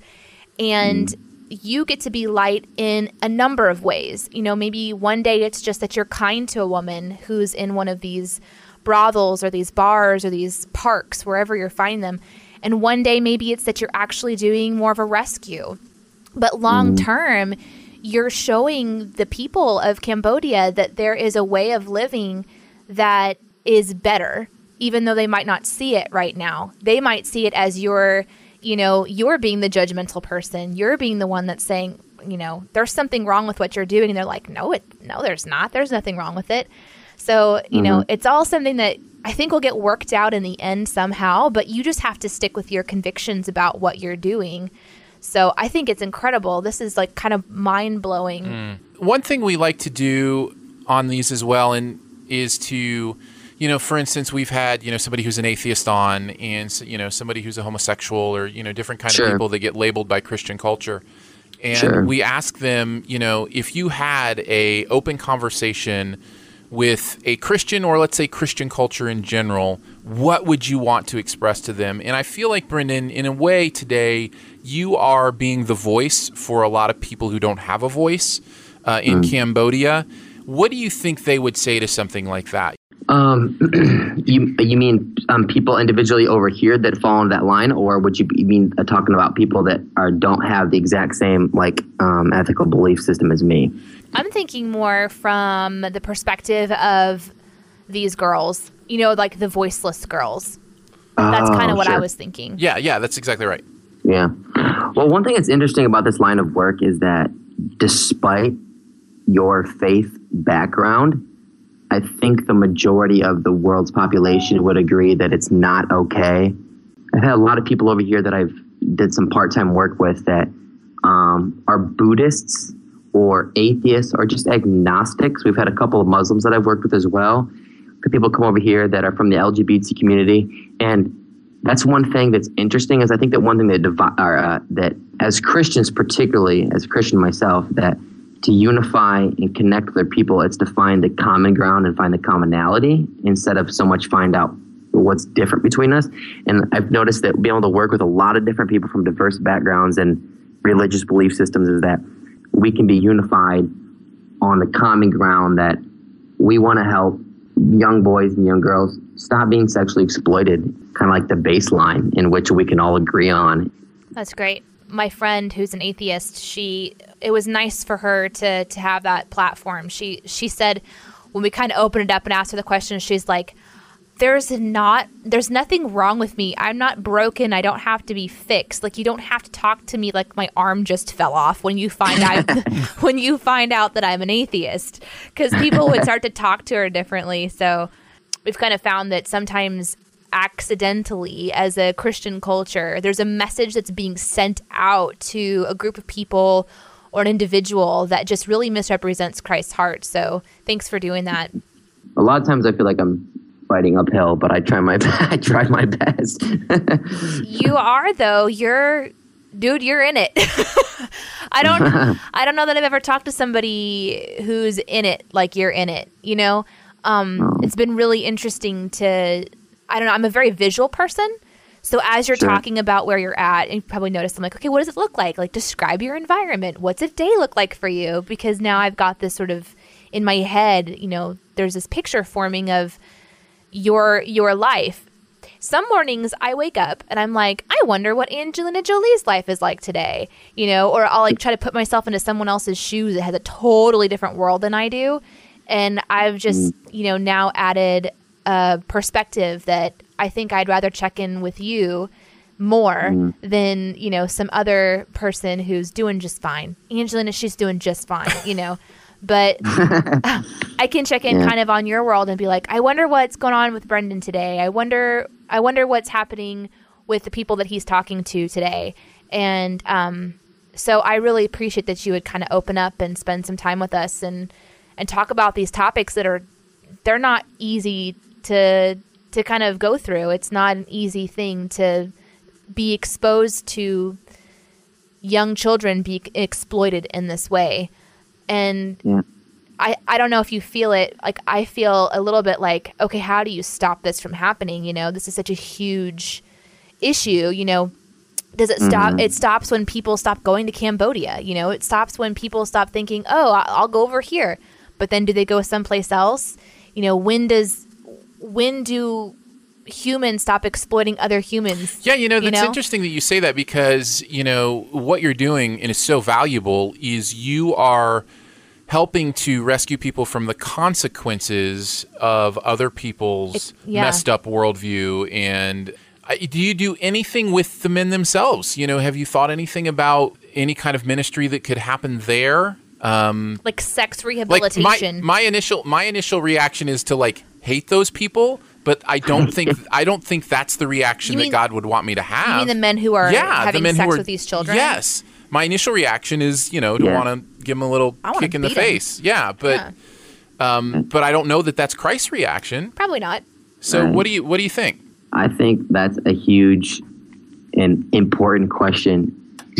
and Mm. you get to be light in a number of ways. You know, maybe one day it's just that you're kind to a woman who's in one of these brothels or these bars or these parks, wherever you're finding them. And one day maybe it's that you're actually doing more of a rescue. But long mm. term, you're showing the people of Cambodia that there is a way of living that is better, even though they might not see it right now. They might see it as you're, you know, you're being the judgmental person. You're being the one that's saying, you know, there's something wrong with what you're doing. And they're like, no, it, no, there's not. There's nothing wrong with it. So, you know, mm-hmm. it's all something that I think will get worked out in the end somehow, but you just have to stick with your convictions about what you're doing. So I think it's incredible. This is like kind of mind blowing. Mm. one thing we like to do on these as well and is to you know for instance we've had you know somebody who's an atheist on and you know somebody who's a homosexual or you know different kind Sure. of people that get labeled by christian culture and Sure. we ask them you know if you had a open conversation with a christian or let's say christian culture in general what would you want to express to them and i feel like brendan in a way today you are being the voice for a lot of people who don't have a voice uh, in Cambodia. What do you think they would say to something like that? Um, [CLEARS THROAT] you you mean um, people individually over here that fall into that line, or would you, be- you mean uh, talking about people that are don't have the exact same like um, ethical belief system as me? I'm thinking more from the perspective of these girls, you know, like the voiceless girls. That's Oh, kind of what I was thinking. Yeah, yeah, that's exactly right. Yeah. Well, one thing that's interesting about this line of work is that despite your faith background, I think the majority of the world's population would agree that it's not okay. I've had a lot of people over here that I've did some part-time work with that um, are Buddhists or atheists or just agnostics. We've had a couple of Muslims that I've worked with as well. The people come over here that are from the LGBT community, and that's one thing that's interesting. Is I think that one thing that divi- or, uh, that as Christians, particularly as a Christian myself, that to unify and connect with other people, it's to find the common ground and find the commonality instead of so much find out what's different between us. And I've noticed that being able to work with a lot of different people from diverse backgrounds and religious belief systems is that we can be unified on the common ground that we want to help young boys and young girls stop being sexually exploited, kind of like the baseline in which we can all agree on. That's great. My friend who's an atheist, she it was nice for her to to have that platform. She she said when we kind of opened it up and asked her the question, she's like, there's not there's nothing wrong with me. I'm not broken. I don't have to be fixed. Like you don't have to talk to me like my arm just fell off when you find out [LAUGHS] [LAUGHS] when you find out that I'm an atheist cuz people would start to talk to her differently. So we've kind of found that sometimes accidentally as a Christian culture, there's a message that's being sent out to a group of people or an individual that just really misrepresents Christ's heart. So thanks for doing that. A lot of times I feel like I'm fighting uphill, but I try my [LAUGHS] I try my best. [LAUGHS] you are though. You're dude, you're in it. [LAUGHS] I don't I don't know that I've ever talked to somebody who's in it like you're in it, you know? Um, oh. it's been really interesting to I don't know, I'm a very visual person. So as you're sure. talking about where you're at, and you probably noticed, I'm like, okay, what does it look like? Like, describe your environment. What's a day look like for you? Because now I've got this sort of in my head, you know, there's this picture forming of your your life. Some mornings I wake up and I'm like, I wonder what Angelina Jolie's life is like today, you know, or I'll like try to put myself into someone else's shoes that has a totally different world than I do. And I've just, mm. you know, now added a perspective that I think I'd rather check in with you more mm. than, you know, some other person who's doing just fine. Angelina, she's doing just fine, you know. But [LAUGHS] I can check in yeah. kind of on your world and be like, I wonder what's going on with Brendan today. I wonder I wonder what's happening with the people that he's talking to today. And um, so I really appreciate that you would kind of open up and spend some time with us and and talk about these topics that are they're not easy to to kind of go through. It's not an easy thing to be exposed to young children be exploited in this way and yeah. I, I don't know if you feel it like I feel a little bit like okay how do you stop this from happening you know this is such a huge issue you know does it stop mm-hmm. it stops when people stop going to Cambodia you know it stops when people stop thinking oh I'll go over here but then do they go someplace else you know when does when do humans stop exploiting other humans. Yeah, you know, that's you know? interesting that you say that because, you know, what you're doing and is so valuable is you are helping to rescue people from the consequences of other people's yeah. messed up worldview and do you do anything with the men themselves you know have you thought anything about any kind of ministry that could happen there um, like sex rehabilitation like my, my initial my initial reaction is to like hate those people but I don't think [LAUGHS] I don't think that's the reaction mean, that God would want me to have. You mean the men who are yeah, having the men sex who are, with these children? Yes, my initial reaction is, you know, to yeah. want to give him a little kick in the face. Him. Yeah, but yeah. Um, but I don't know that that's Christ's reaction. Probably not. So right. what do you what do you think? I think that's a huge and important question. [CLEARS THROAT]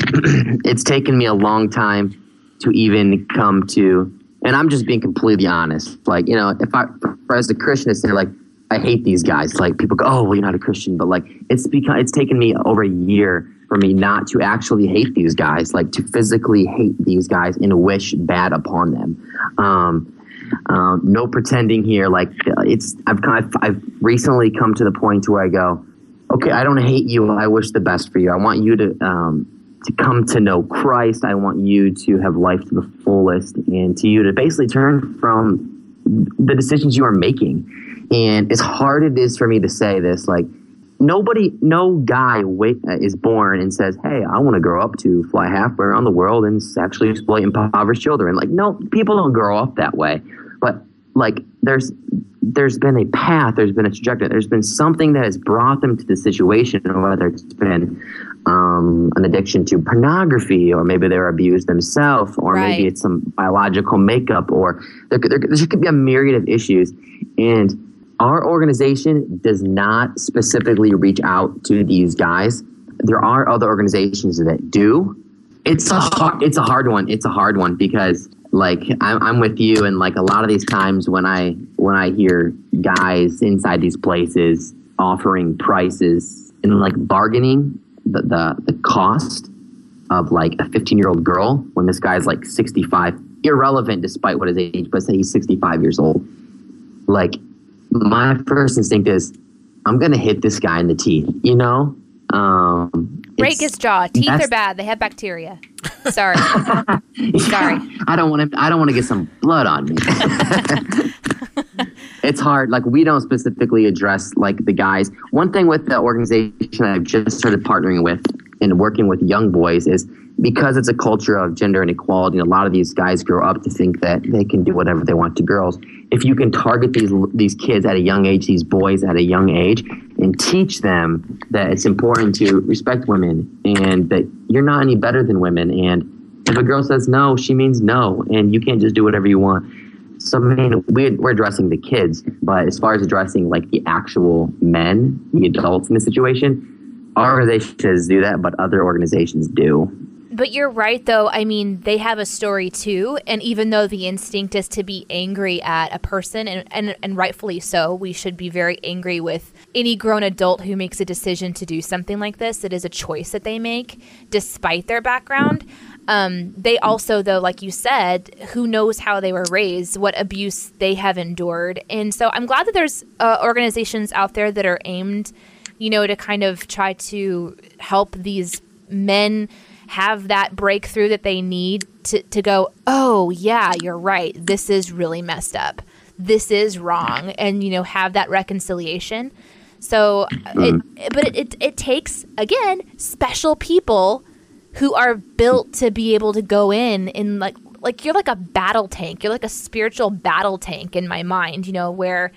it's taken me a long time to even come to and I'm just being completely honest. Like, you know, if I as a Christian to say like I hate these guys, like people go, Oh, well you're not a Christian, but like it's because it's taken me over a year for me not to actually hate these guys, like to physically hate these guys and wish bad upon them. Um, um, no pretending here. Like it's, I've kind of, I've recently come to the point where I go, okay, I don't hate you. I wish the best for you. I want you to, um, to come to know Christ. I want you to have life to the fullest and to you to basically turn from the decisions you are making. And as hard it is for me to say this, like nobody, no guy wait, uh, is born and says, "Hey, I want to grow up to fly halfway around the world and sexually exploit impoverished children." Like, no, people don't grow up that way. But like, there's there's been a path, there's been a trajectory, there's been something that has brought them to the situation, whether it's been um, an addiction to pornography, or maybe they're abused themselves, or right. maybe it's some biological makeup, or there, there, there could be a myriad of issues, and our organization does not specifically reach out to these guys. There are other organizations that do. It's a hard, it's a hard one. It's a hard one because like I'm, I'm with you and like a lot of these times when I when I hear guys inside these places offering prices and like bargaining the the, the cost of like a 15 year old girl when this guy's like 65 irrelevant despite what his age but say he's 65 years old like my first instinct is I'm gonna hit this guy in the teeth, you know. Um, break his jaw. Teeth are bad. They have bacteria. Sorry. [LAUGHS] Sorry. I don't want to. I don't want to get some blood on me. [LAUGHS] it's hard. Like we don't specifically address like the guys. One thing with the organization I've just started partnering with and working with young boys is because it's a culture of gender inequality. A lot of these guys grow up to think that they can do whatever they want to girls. If you can target these these kids at a young age, these boys at a young age, and teach them that it's important to respect women and that you're not any better than women and if a girl says no, she means no, and you can't just do whatever you want. So, I mean, we, we're addressing the kids, but as far as addressing like the actual men, the adults in the situation, our organization does do that, but other organizations do. But you're right, though. I mean, they have a story too. And even though the instinct is to be angry at a person, and, and, and rightfully so, we should be very angry with any grown adult who makes a decision to do something like this. It is a choice that they make despite their background. Um, they also, though, like you said, who knows how they were raised, what abuse they have endured. And so I'm glad that there's uh, organizations out there that are aimed, you know, to kind of try to help these men have that breakthrough that they need to, to go, oh, yeah, you're right. This is really messed up. This is wrong. And, you know, have that reconciliation. So, it, but it, it, it takes, again, special people who are built to be able to go in and like like you're like a battle tank. You're like a spiritual battle tank in my mind you know where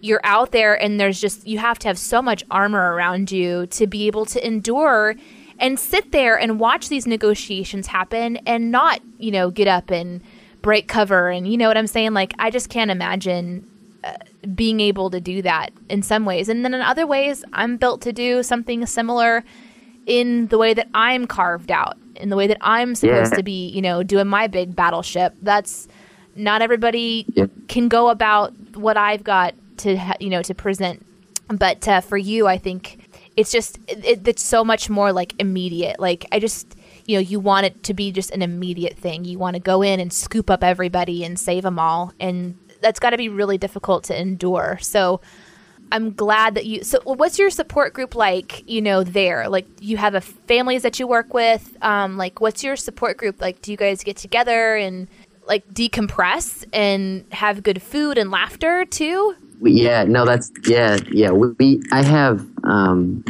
you're out there and there's just you have to have so much armor around you to be able to endure and sit there and watch these negotiations happen and not you know get up and break cover. And you know what i'm saying? Like i just can't imagine uh, being able to do that in some ways. And then in other ways i'm built to do something similar in the way that I'm carved out, in the way that I'm supposed Yeah. to be, you know, doing my big battleship. That's not everybody Yeah. can go about what I've got to, you know, to present. But uh, for you, I think it's just it, it's so much more like immediate. Like I just, you know, you want it to be just an immediate thing. You want to go in and scoop up everybody and save them all, and that's got to be really difficult to endure. So. I'm glad that you. So, what's your support group like? You know, there, like you have a families that you work with. Um, like, what's your support group like? Do you guys get together and like decompress and have good food and laughter too? Yeah, no, that's yeah, yeah. We, we I have um,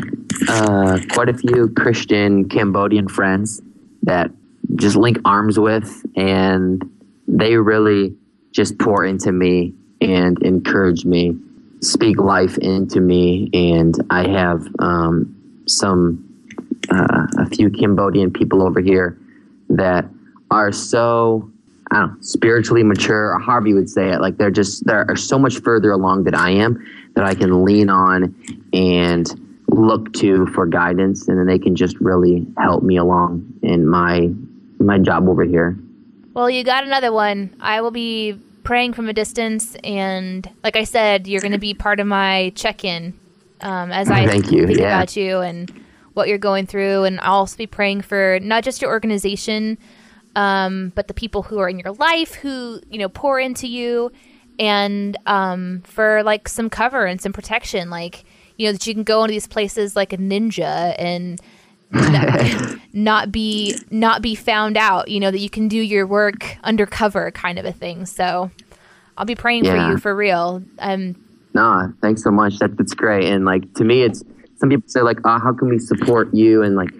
uh, quite a few Christian Cambodian friends that just link arms with, and they really just pour into me and encourage me, speak life into me, and I have um, some uh, a few Cambodian people over here that are so I don't know, spiritually mature, or you would say it. Like they're just they're so much further along than I am that I can lean on and look to for guidance, and then they can just really help me along in my my job over here. Well, you got another one. I will be praying from a distance, and like I said, you're going to be part of my check-in um, as I Thank you, think yeah. about you and what you're going through, and I'll also be praying for not just your organization, um, but the people who are in your life who you know pour into you, and um, for like some cover and some protection, like you know that you can go into these places like a ninja and not, [LAUGHS] not be not be found out you know that you can do your work undercover kind of a thing so i'll be praying for you for real um Nah, thanks so much. That, that's great. And like to me, it's some people say like, oh, how can we support you? And like,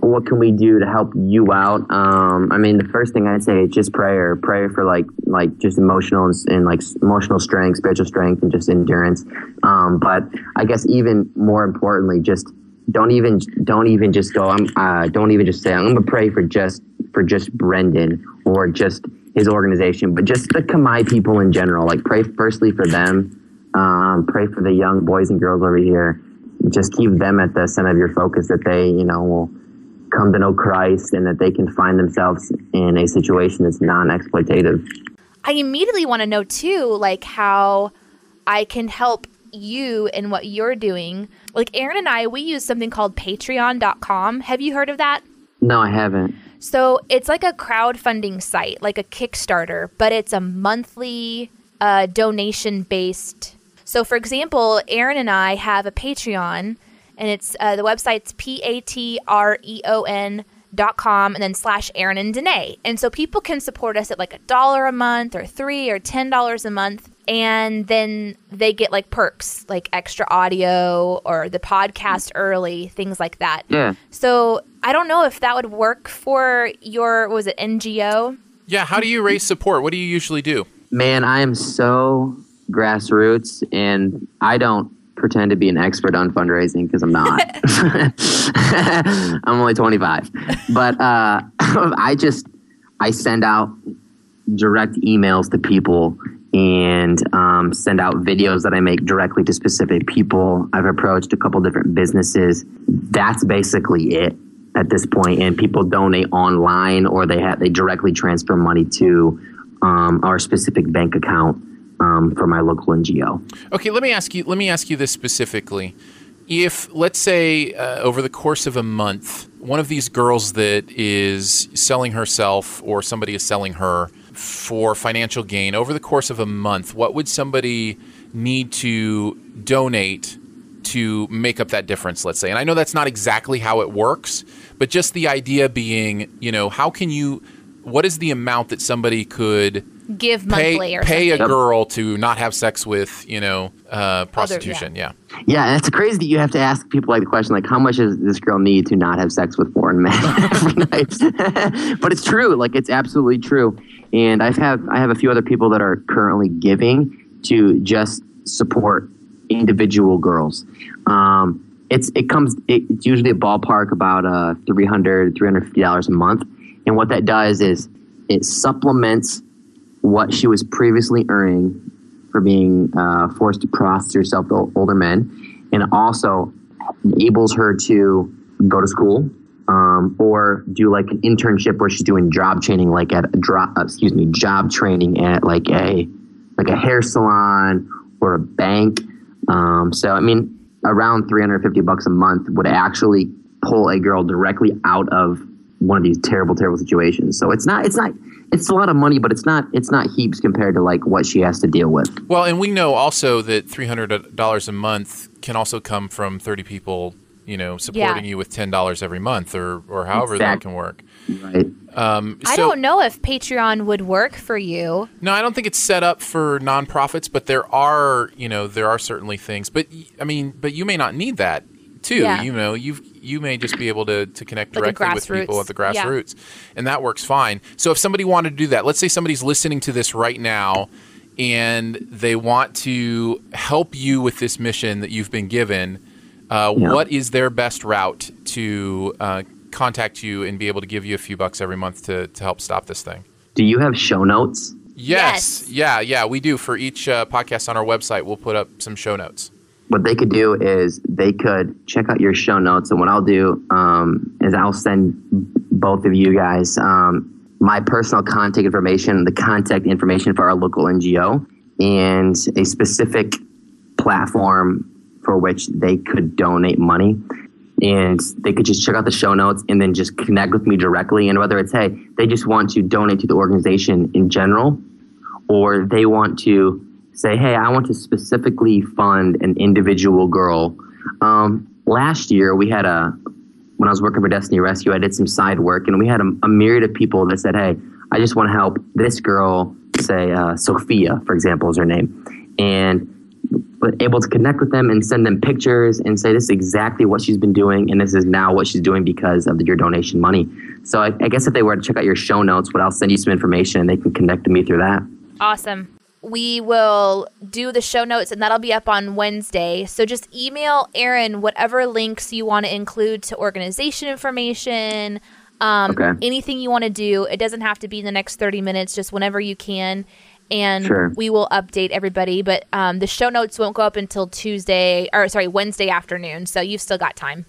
what can we do to help you out? Um, I mean, the first thing i'd say is just prayer. Prayer for like like just emotional and, and like emotional strength, spiritual strength, and just endurance. Um, but I guess even more importantly, just don't even don't even just go. I'm uh, don't even just say I'm gonna pray for just for just Brendan or just his organization, but just the Khmer people in general. Like pray firstly for them. Um, pray for the young boys and girls over here. Just keep them at the center of your focus that they, you know, will come to know Christ and that they can find themselves in a situation that's non-exploitative. i immediately want to know too like how i can help you and what you're doing like aaron and i we use something called patreon.com have you heard of that No, I haven't. So it's like a crowdfunding site, like a Kickstarter, but it's a monthly uh, donation based. So, for example, Aaron and I have a Patreon, and it's uh, the website's p a t r e o n dot com and then slash Aaron and Danae. And so people can support us at like a dollar a month or three or ten dollars a month. And then they get like perks like extra audio or the podcast early, things like that. Yeah. So I don't know if that would work for your was it NGO? Yeah, how do you raise support? What do you usually do? Man, I am so grassroots, and I don't pretend to be an expert on fundraising because I'm not. [LAUGHS] I'm only 25, but uh, [LAUGHS] I just I send out direct emails to people and um, send out videos that I make directly to specific people. I've approached a couple different businesses. That's basically it at this point, and people donate online or they have they directly transfer money to um, our specific bank account um, for my local NGO. Okay, let me ask you. Let me ask you this specifically. If let's say uh, over the course of a month, one of these girls that is selling herself or somebody is selling her for financial gain over the course of a month, what would somebody need to donate to make up that difference? Let's say, and I know that's not exactly how it works, but just the idea being, you know, how can you? What is the amount that somebody could Give monthly pay or pay a girl to not have sex with you know uh, prostitution. yeah. Yeah, and it's crazy that you have to ask people like the question, like, how much does this girl need to not have sex with foreign men [LAUGHS] every night? [LAUGHS] but it's true, like it's absolutely true. And I've have I have a few other people that are currently giving to just support individual girls. Um, it's it comes it, it's usually a ballpark about uh 300 350 dollars a month, and what that does is it supplements what she was previously earning for being uh, forced to prostitute herself to older men, and also enables her to go to school um, or do like an internship where she's doing job training, like at a drop, uh, excuse me, job training at like a like a hair salon or a bank. Um, so I mean, around 350 bucks a month would actually pull a girl directly out of one of these terrible, terrible situations. So it's not, it's not, it's a lot of money, but it's not, it's not heaps compared to like what she has to deal with. Well, and we know also that three hundred dollars a month can also come from thirty people, you know, supporting Yeah. you with ten dollars every month, or or however that can work. Right. Um, I don't know if Patreon would work for you. No, I don't think it's set up for nonprofits, but there are, you know, there are certainly things. But I mean, but you may not need that too. Yeah. You know, you you may just be able to to connect Like directly with people at the Yeah. grassroots, and that works fine. So if somebody wanted to do that, let's say somebody's listening to this right now, and they want to help you with this mission that you've been given. Uh, Yeah. What is their best route to uh, contact you and be able to give you a few bucks every month to, to help stop this thing? Do you have show notes? Yes. Yes. Yeah, yeah, we do. For each uh, podcast on our website, we'll put up some show notes. What they could do is they could check out your show notes. And what i'll do um, is i'll send both of you guys um, my personal contact information the contact information for our local ngo and a specific platform for which they could donate money. And they could just check out the show notes and then just connect with me directly. And whether it's hey they just want to donate to the organization in general or they want to say, hey, I want to specifically fund an individual girl. Um, last year, we had a, when I was working for Destiny Rescue, I did some side work and we had a, a myriad of people that said, hey, I just want to help this girl, say uh, Sophia, for example, is her name. And was able to connect with them and send them pictures and say this is exactly what she's been doing and this is now what she's doing because of your donation money. So I, I guess if they were to check out your show notes, but I'll send you some information and they can connect to me through that. Awesome. We will do the show notes and that'll be up on Wednesday. So just email Aaron whatever links you want to include to organization information, um, Okay. anything you want to do. It doesn't have to be in the next 30 minutes, just whenever you can. And Sure. we will update everybody. But um, the show notes won't go up until Tuesday, or sorry, Wednesday afternoon. So you've still got time.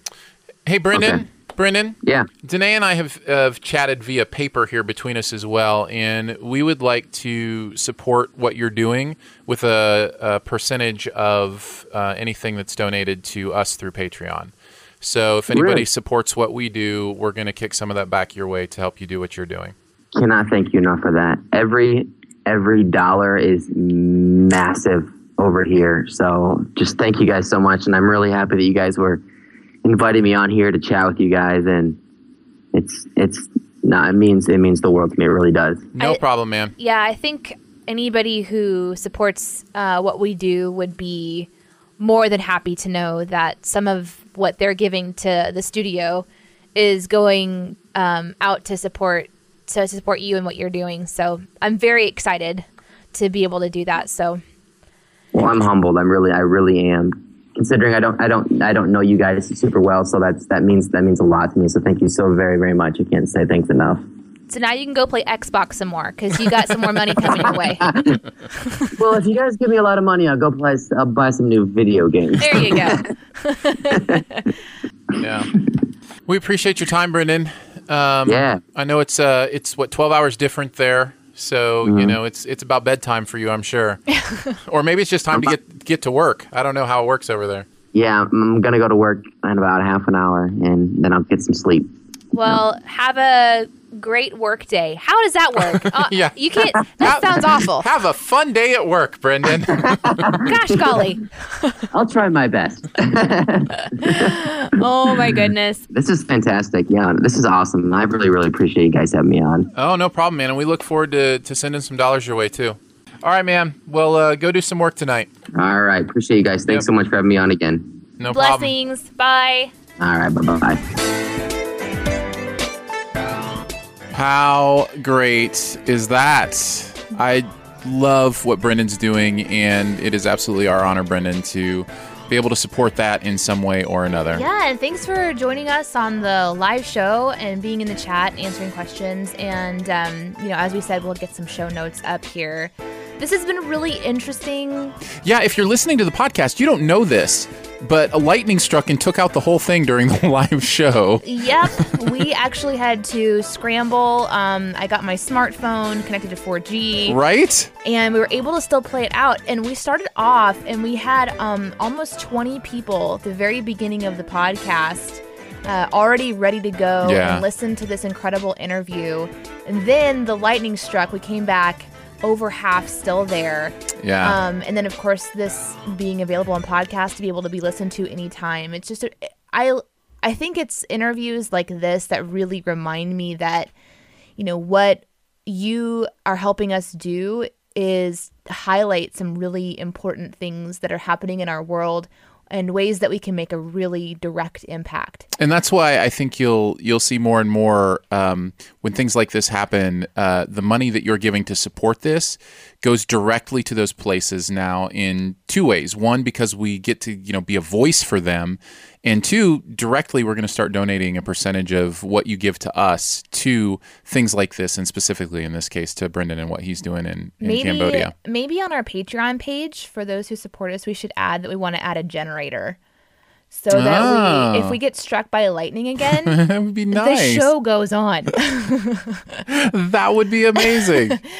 Hey, Brendan. Okay. Brendan. Yeah. Danae and I have, uh, have chatted via paper here between us as well, and we would like to support what you're doing with a, a percentage of uh, anything that's donated to us through Patreon. So if anybody Really? supports what we do, we're going to kick some of that back your way to help you do what you're doing. Cannot thank you enough for that. Every every dollar is massive over here. So just thank you guys so much, and I'm really happy that you guys were inviting me on here to chat with you guys, and it's it's no, it means it means the world to me. It really does. No I- problem, man. Yeah, I think anybody who supports uh, what we do would be more than happy to know that some of what they're giving to the studio is going um, out to support to support you and what you're doing. So I'm very excited to be able to do that. So Well, I'm humbled. I'm really, I really am. Considering I don't, I don't, I don't know you guys super well, so that's that means that means a lot to me. So thank you so very, very much. I can't say thanks enough. so now you can go play Xbox some more because you got some more money coming your way. [LAUGHS] Well, if you guys give me a lot of money, I'll go play. I'll buy some new video games. There you go. [LAUGHS] Yeah. we appreciate your time, Brendan. Um, Yeah. I know it's uh it's what 12 hours different there. So, Mm-hmm. you know, it's it's about bedtime for you, I'm sure. [LAUGHS] or maybe it's just time to get get to work. I don't know how it works over there. Yeah, I'm gonna go to work in about half an hour, and then I'll get some sleep. Well, have a great work day. How does that work? [LAUGHS] Uh, Yeah. You can't. That sounds awful. Have a fun day at work, Brendan. [LAUGHS] [LAUGHS] Gosh golly. I'll try my best. Oh my goodness. this is fantastic. Yeah, this is awesome. I really, really appreciate you guys having me on. oh, no problem, man. And we look forward to to sending some dollars your way too. All right, man. Well, uh, go do some work tonight. All right, appreciate you guys. Thanks Yep. so much for having me on again. No problem. Blessings. Bye. All right, bye bye. How great is that? I love what Brendan's doing, and it is absolutely our honor, Brendan, to be able to support that in some way or another. Yeah, and thanks for joining us on the live show and being in the chat, answering questions. And, um, you know, as we said, we'll get some show notes up here. This has been really interesting. Yeah, if you're listening to the podcast, you don't know this, but a lightning struck and took out the whole thing during the [LAUGHS] live show. Yep, we actually had to scramble. Um, I got my smartphone connected to 4G. Right? and we were able to still play it out. And we started off, and we had um, almost 20 people at the very beginning of the podcast uh, already ready to go Yeah. and listen to this incredible interview. And then the lightning struck. We came back over half still there. Yeah. Um, and then, of course, this being available on podcast to be able to be listened to anytime. It's just, a, I, I think it's interviews like this that really remind me that, you know, what you are helping us do is highlight some really important things that are happening in our world and ways that we can make a really direct impact. and that's why I think you'll you'll see more and more um, when things like this happen. Uh, the money that you're giving to support this goes directly to those places now in two ways. One, because we get to you know be a voice for them, and two, directly we're going to start donating a percentage of what you give to us to things like this, and specifically in this case to Brendan and what he's doing in, in maybe Cambodia. maybe on our Patreon page for those who support us, we should add that we want to add a generator. So that we ah. if Oh. we get struck by lightning again, [LAUGHS] that would be nice. the show goes on. [LAUGHS] that would be amazing. [LAUGHS]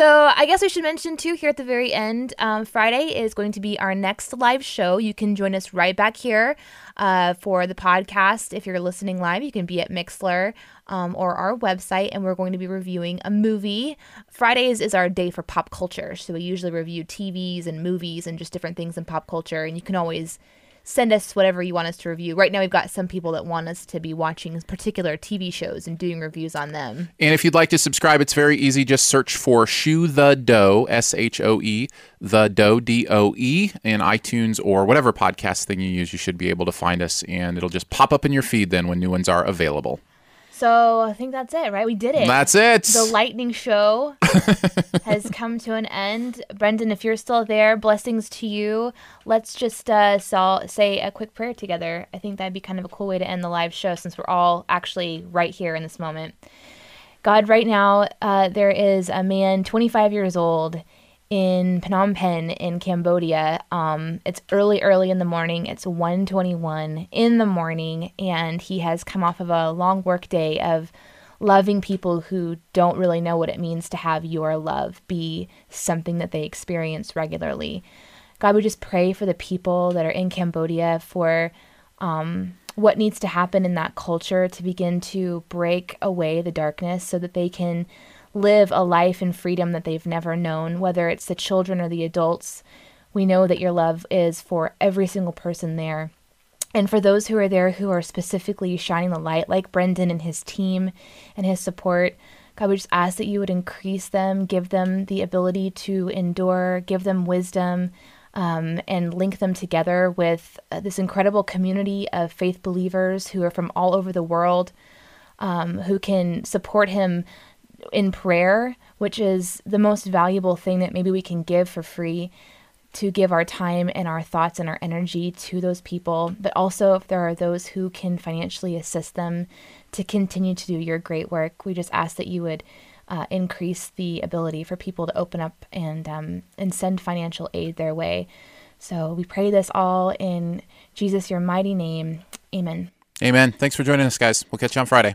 So I guess we should mention too here at the very end. Um, Friday is going to be our next live show. You can join us right back here uh, for the podcast. If you're listening live, you can be at Mixlr um, or our website, and we're going to be reviewing a movie. Fridays is our day for pop culture, so we usually review TVs and movies and just different things in pop culture. And you can always send us whatever you want us to review. Right now, we've got some people that want us to be watching particular TV shows and doing reviews on them. And if you'd like to subscribe, it's very easy. Just search for Shoe the Doe, S H O E, the Doe, D O E, in iTunes or whatever podcast thing you use. You should be able to find us, and it'll just pop up in your feed then when new ones are available. So I think that's it, right? We did it. That's it. the lightning show [LAUGHS] has come to an end. Brendan, if you're still there, blessings to you. Let's just uh, so, say a quick prayer together. I think that'd be kind of a cool way to end the live show since we're all actually right here in this moment. God, right now, uh, there is a man, 25 years old, in Phnom Penh in Cambodia. Um, it's early, early in the morning. It's 1:21 in the morning, and he has come off of a long work day of loving people who don't really know what it means to have your love be something that they experience regularly. God, we just pray for the people that are in Cambodia for um, what needs to happen in that culture to begin to break away the darkness so that they can live a life in freedom that they've never known, whether it's the children or the adults. We know that your love is for every single person there. And for those who are there who are specifically shining the light, like Brendan and his team and his support, God, we just ask that you would increase them, give them the ability to endure, give them wisdom, um, and link them together with uh, this incredible community of faith believers who are from all over the world, um, who can support him in prayer, which is the most valuable thing that maybe we can give for free to give our time and our thoughts and our energy to those people, but also if there are those who can financially assist them to continue to do your great work, we just ask that you would uh, increase the ability for people to open up and um, and send financial aid their way. So we pray this all in Jesus, your mighty name. Amen. Amen. Thanks for joining us, guys. We'll catch you on Friday.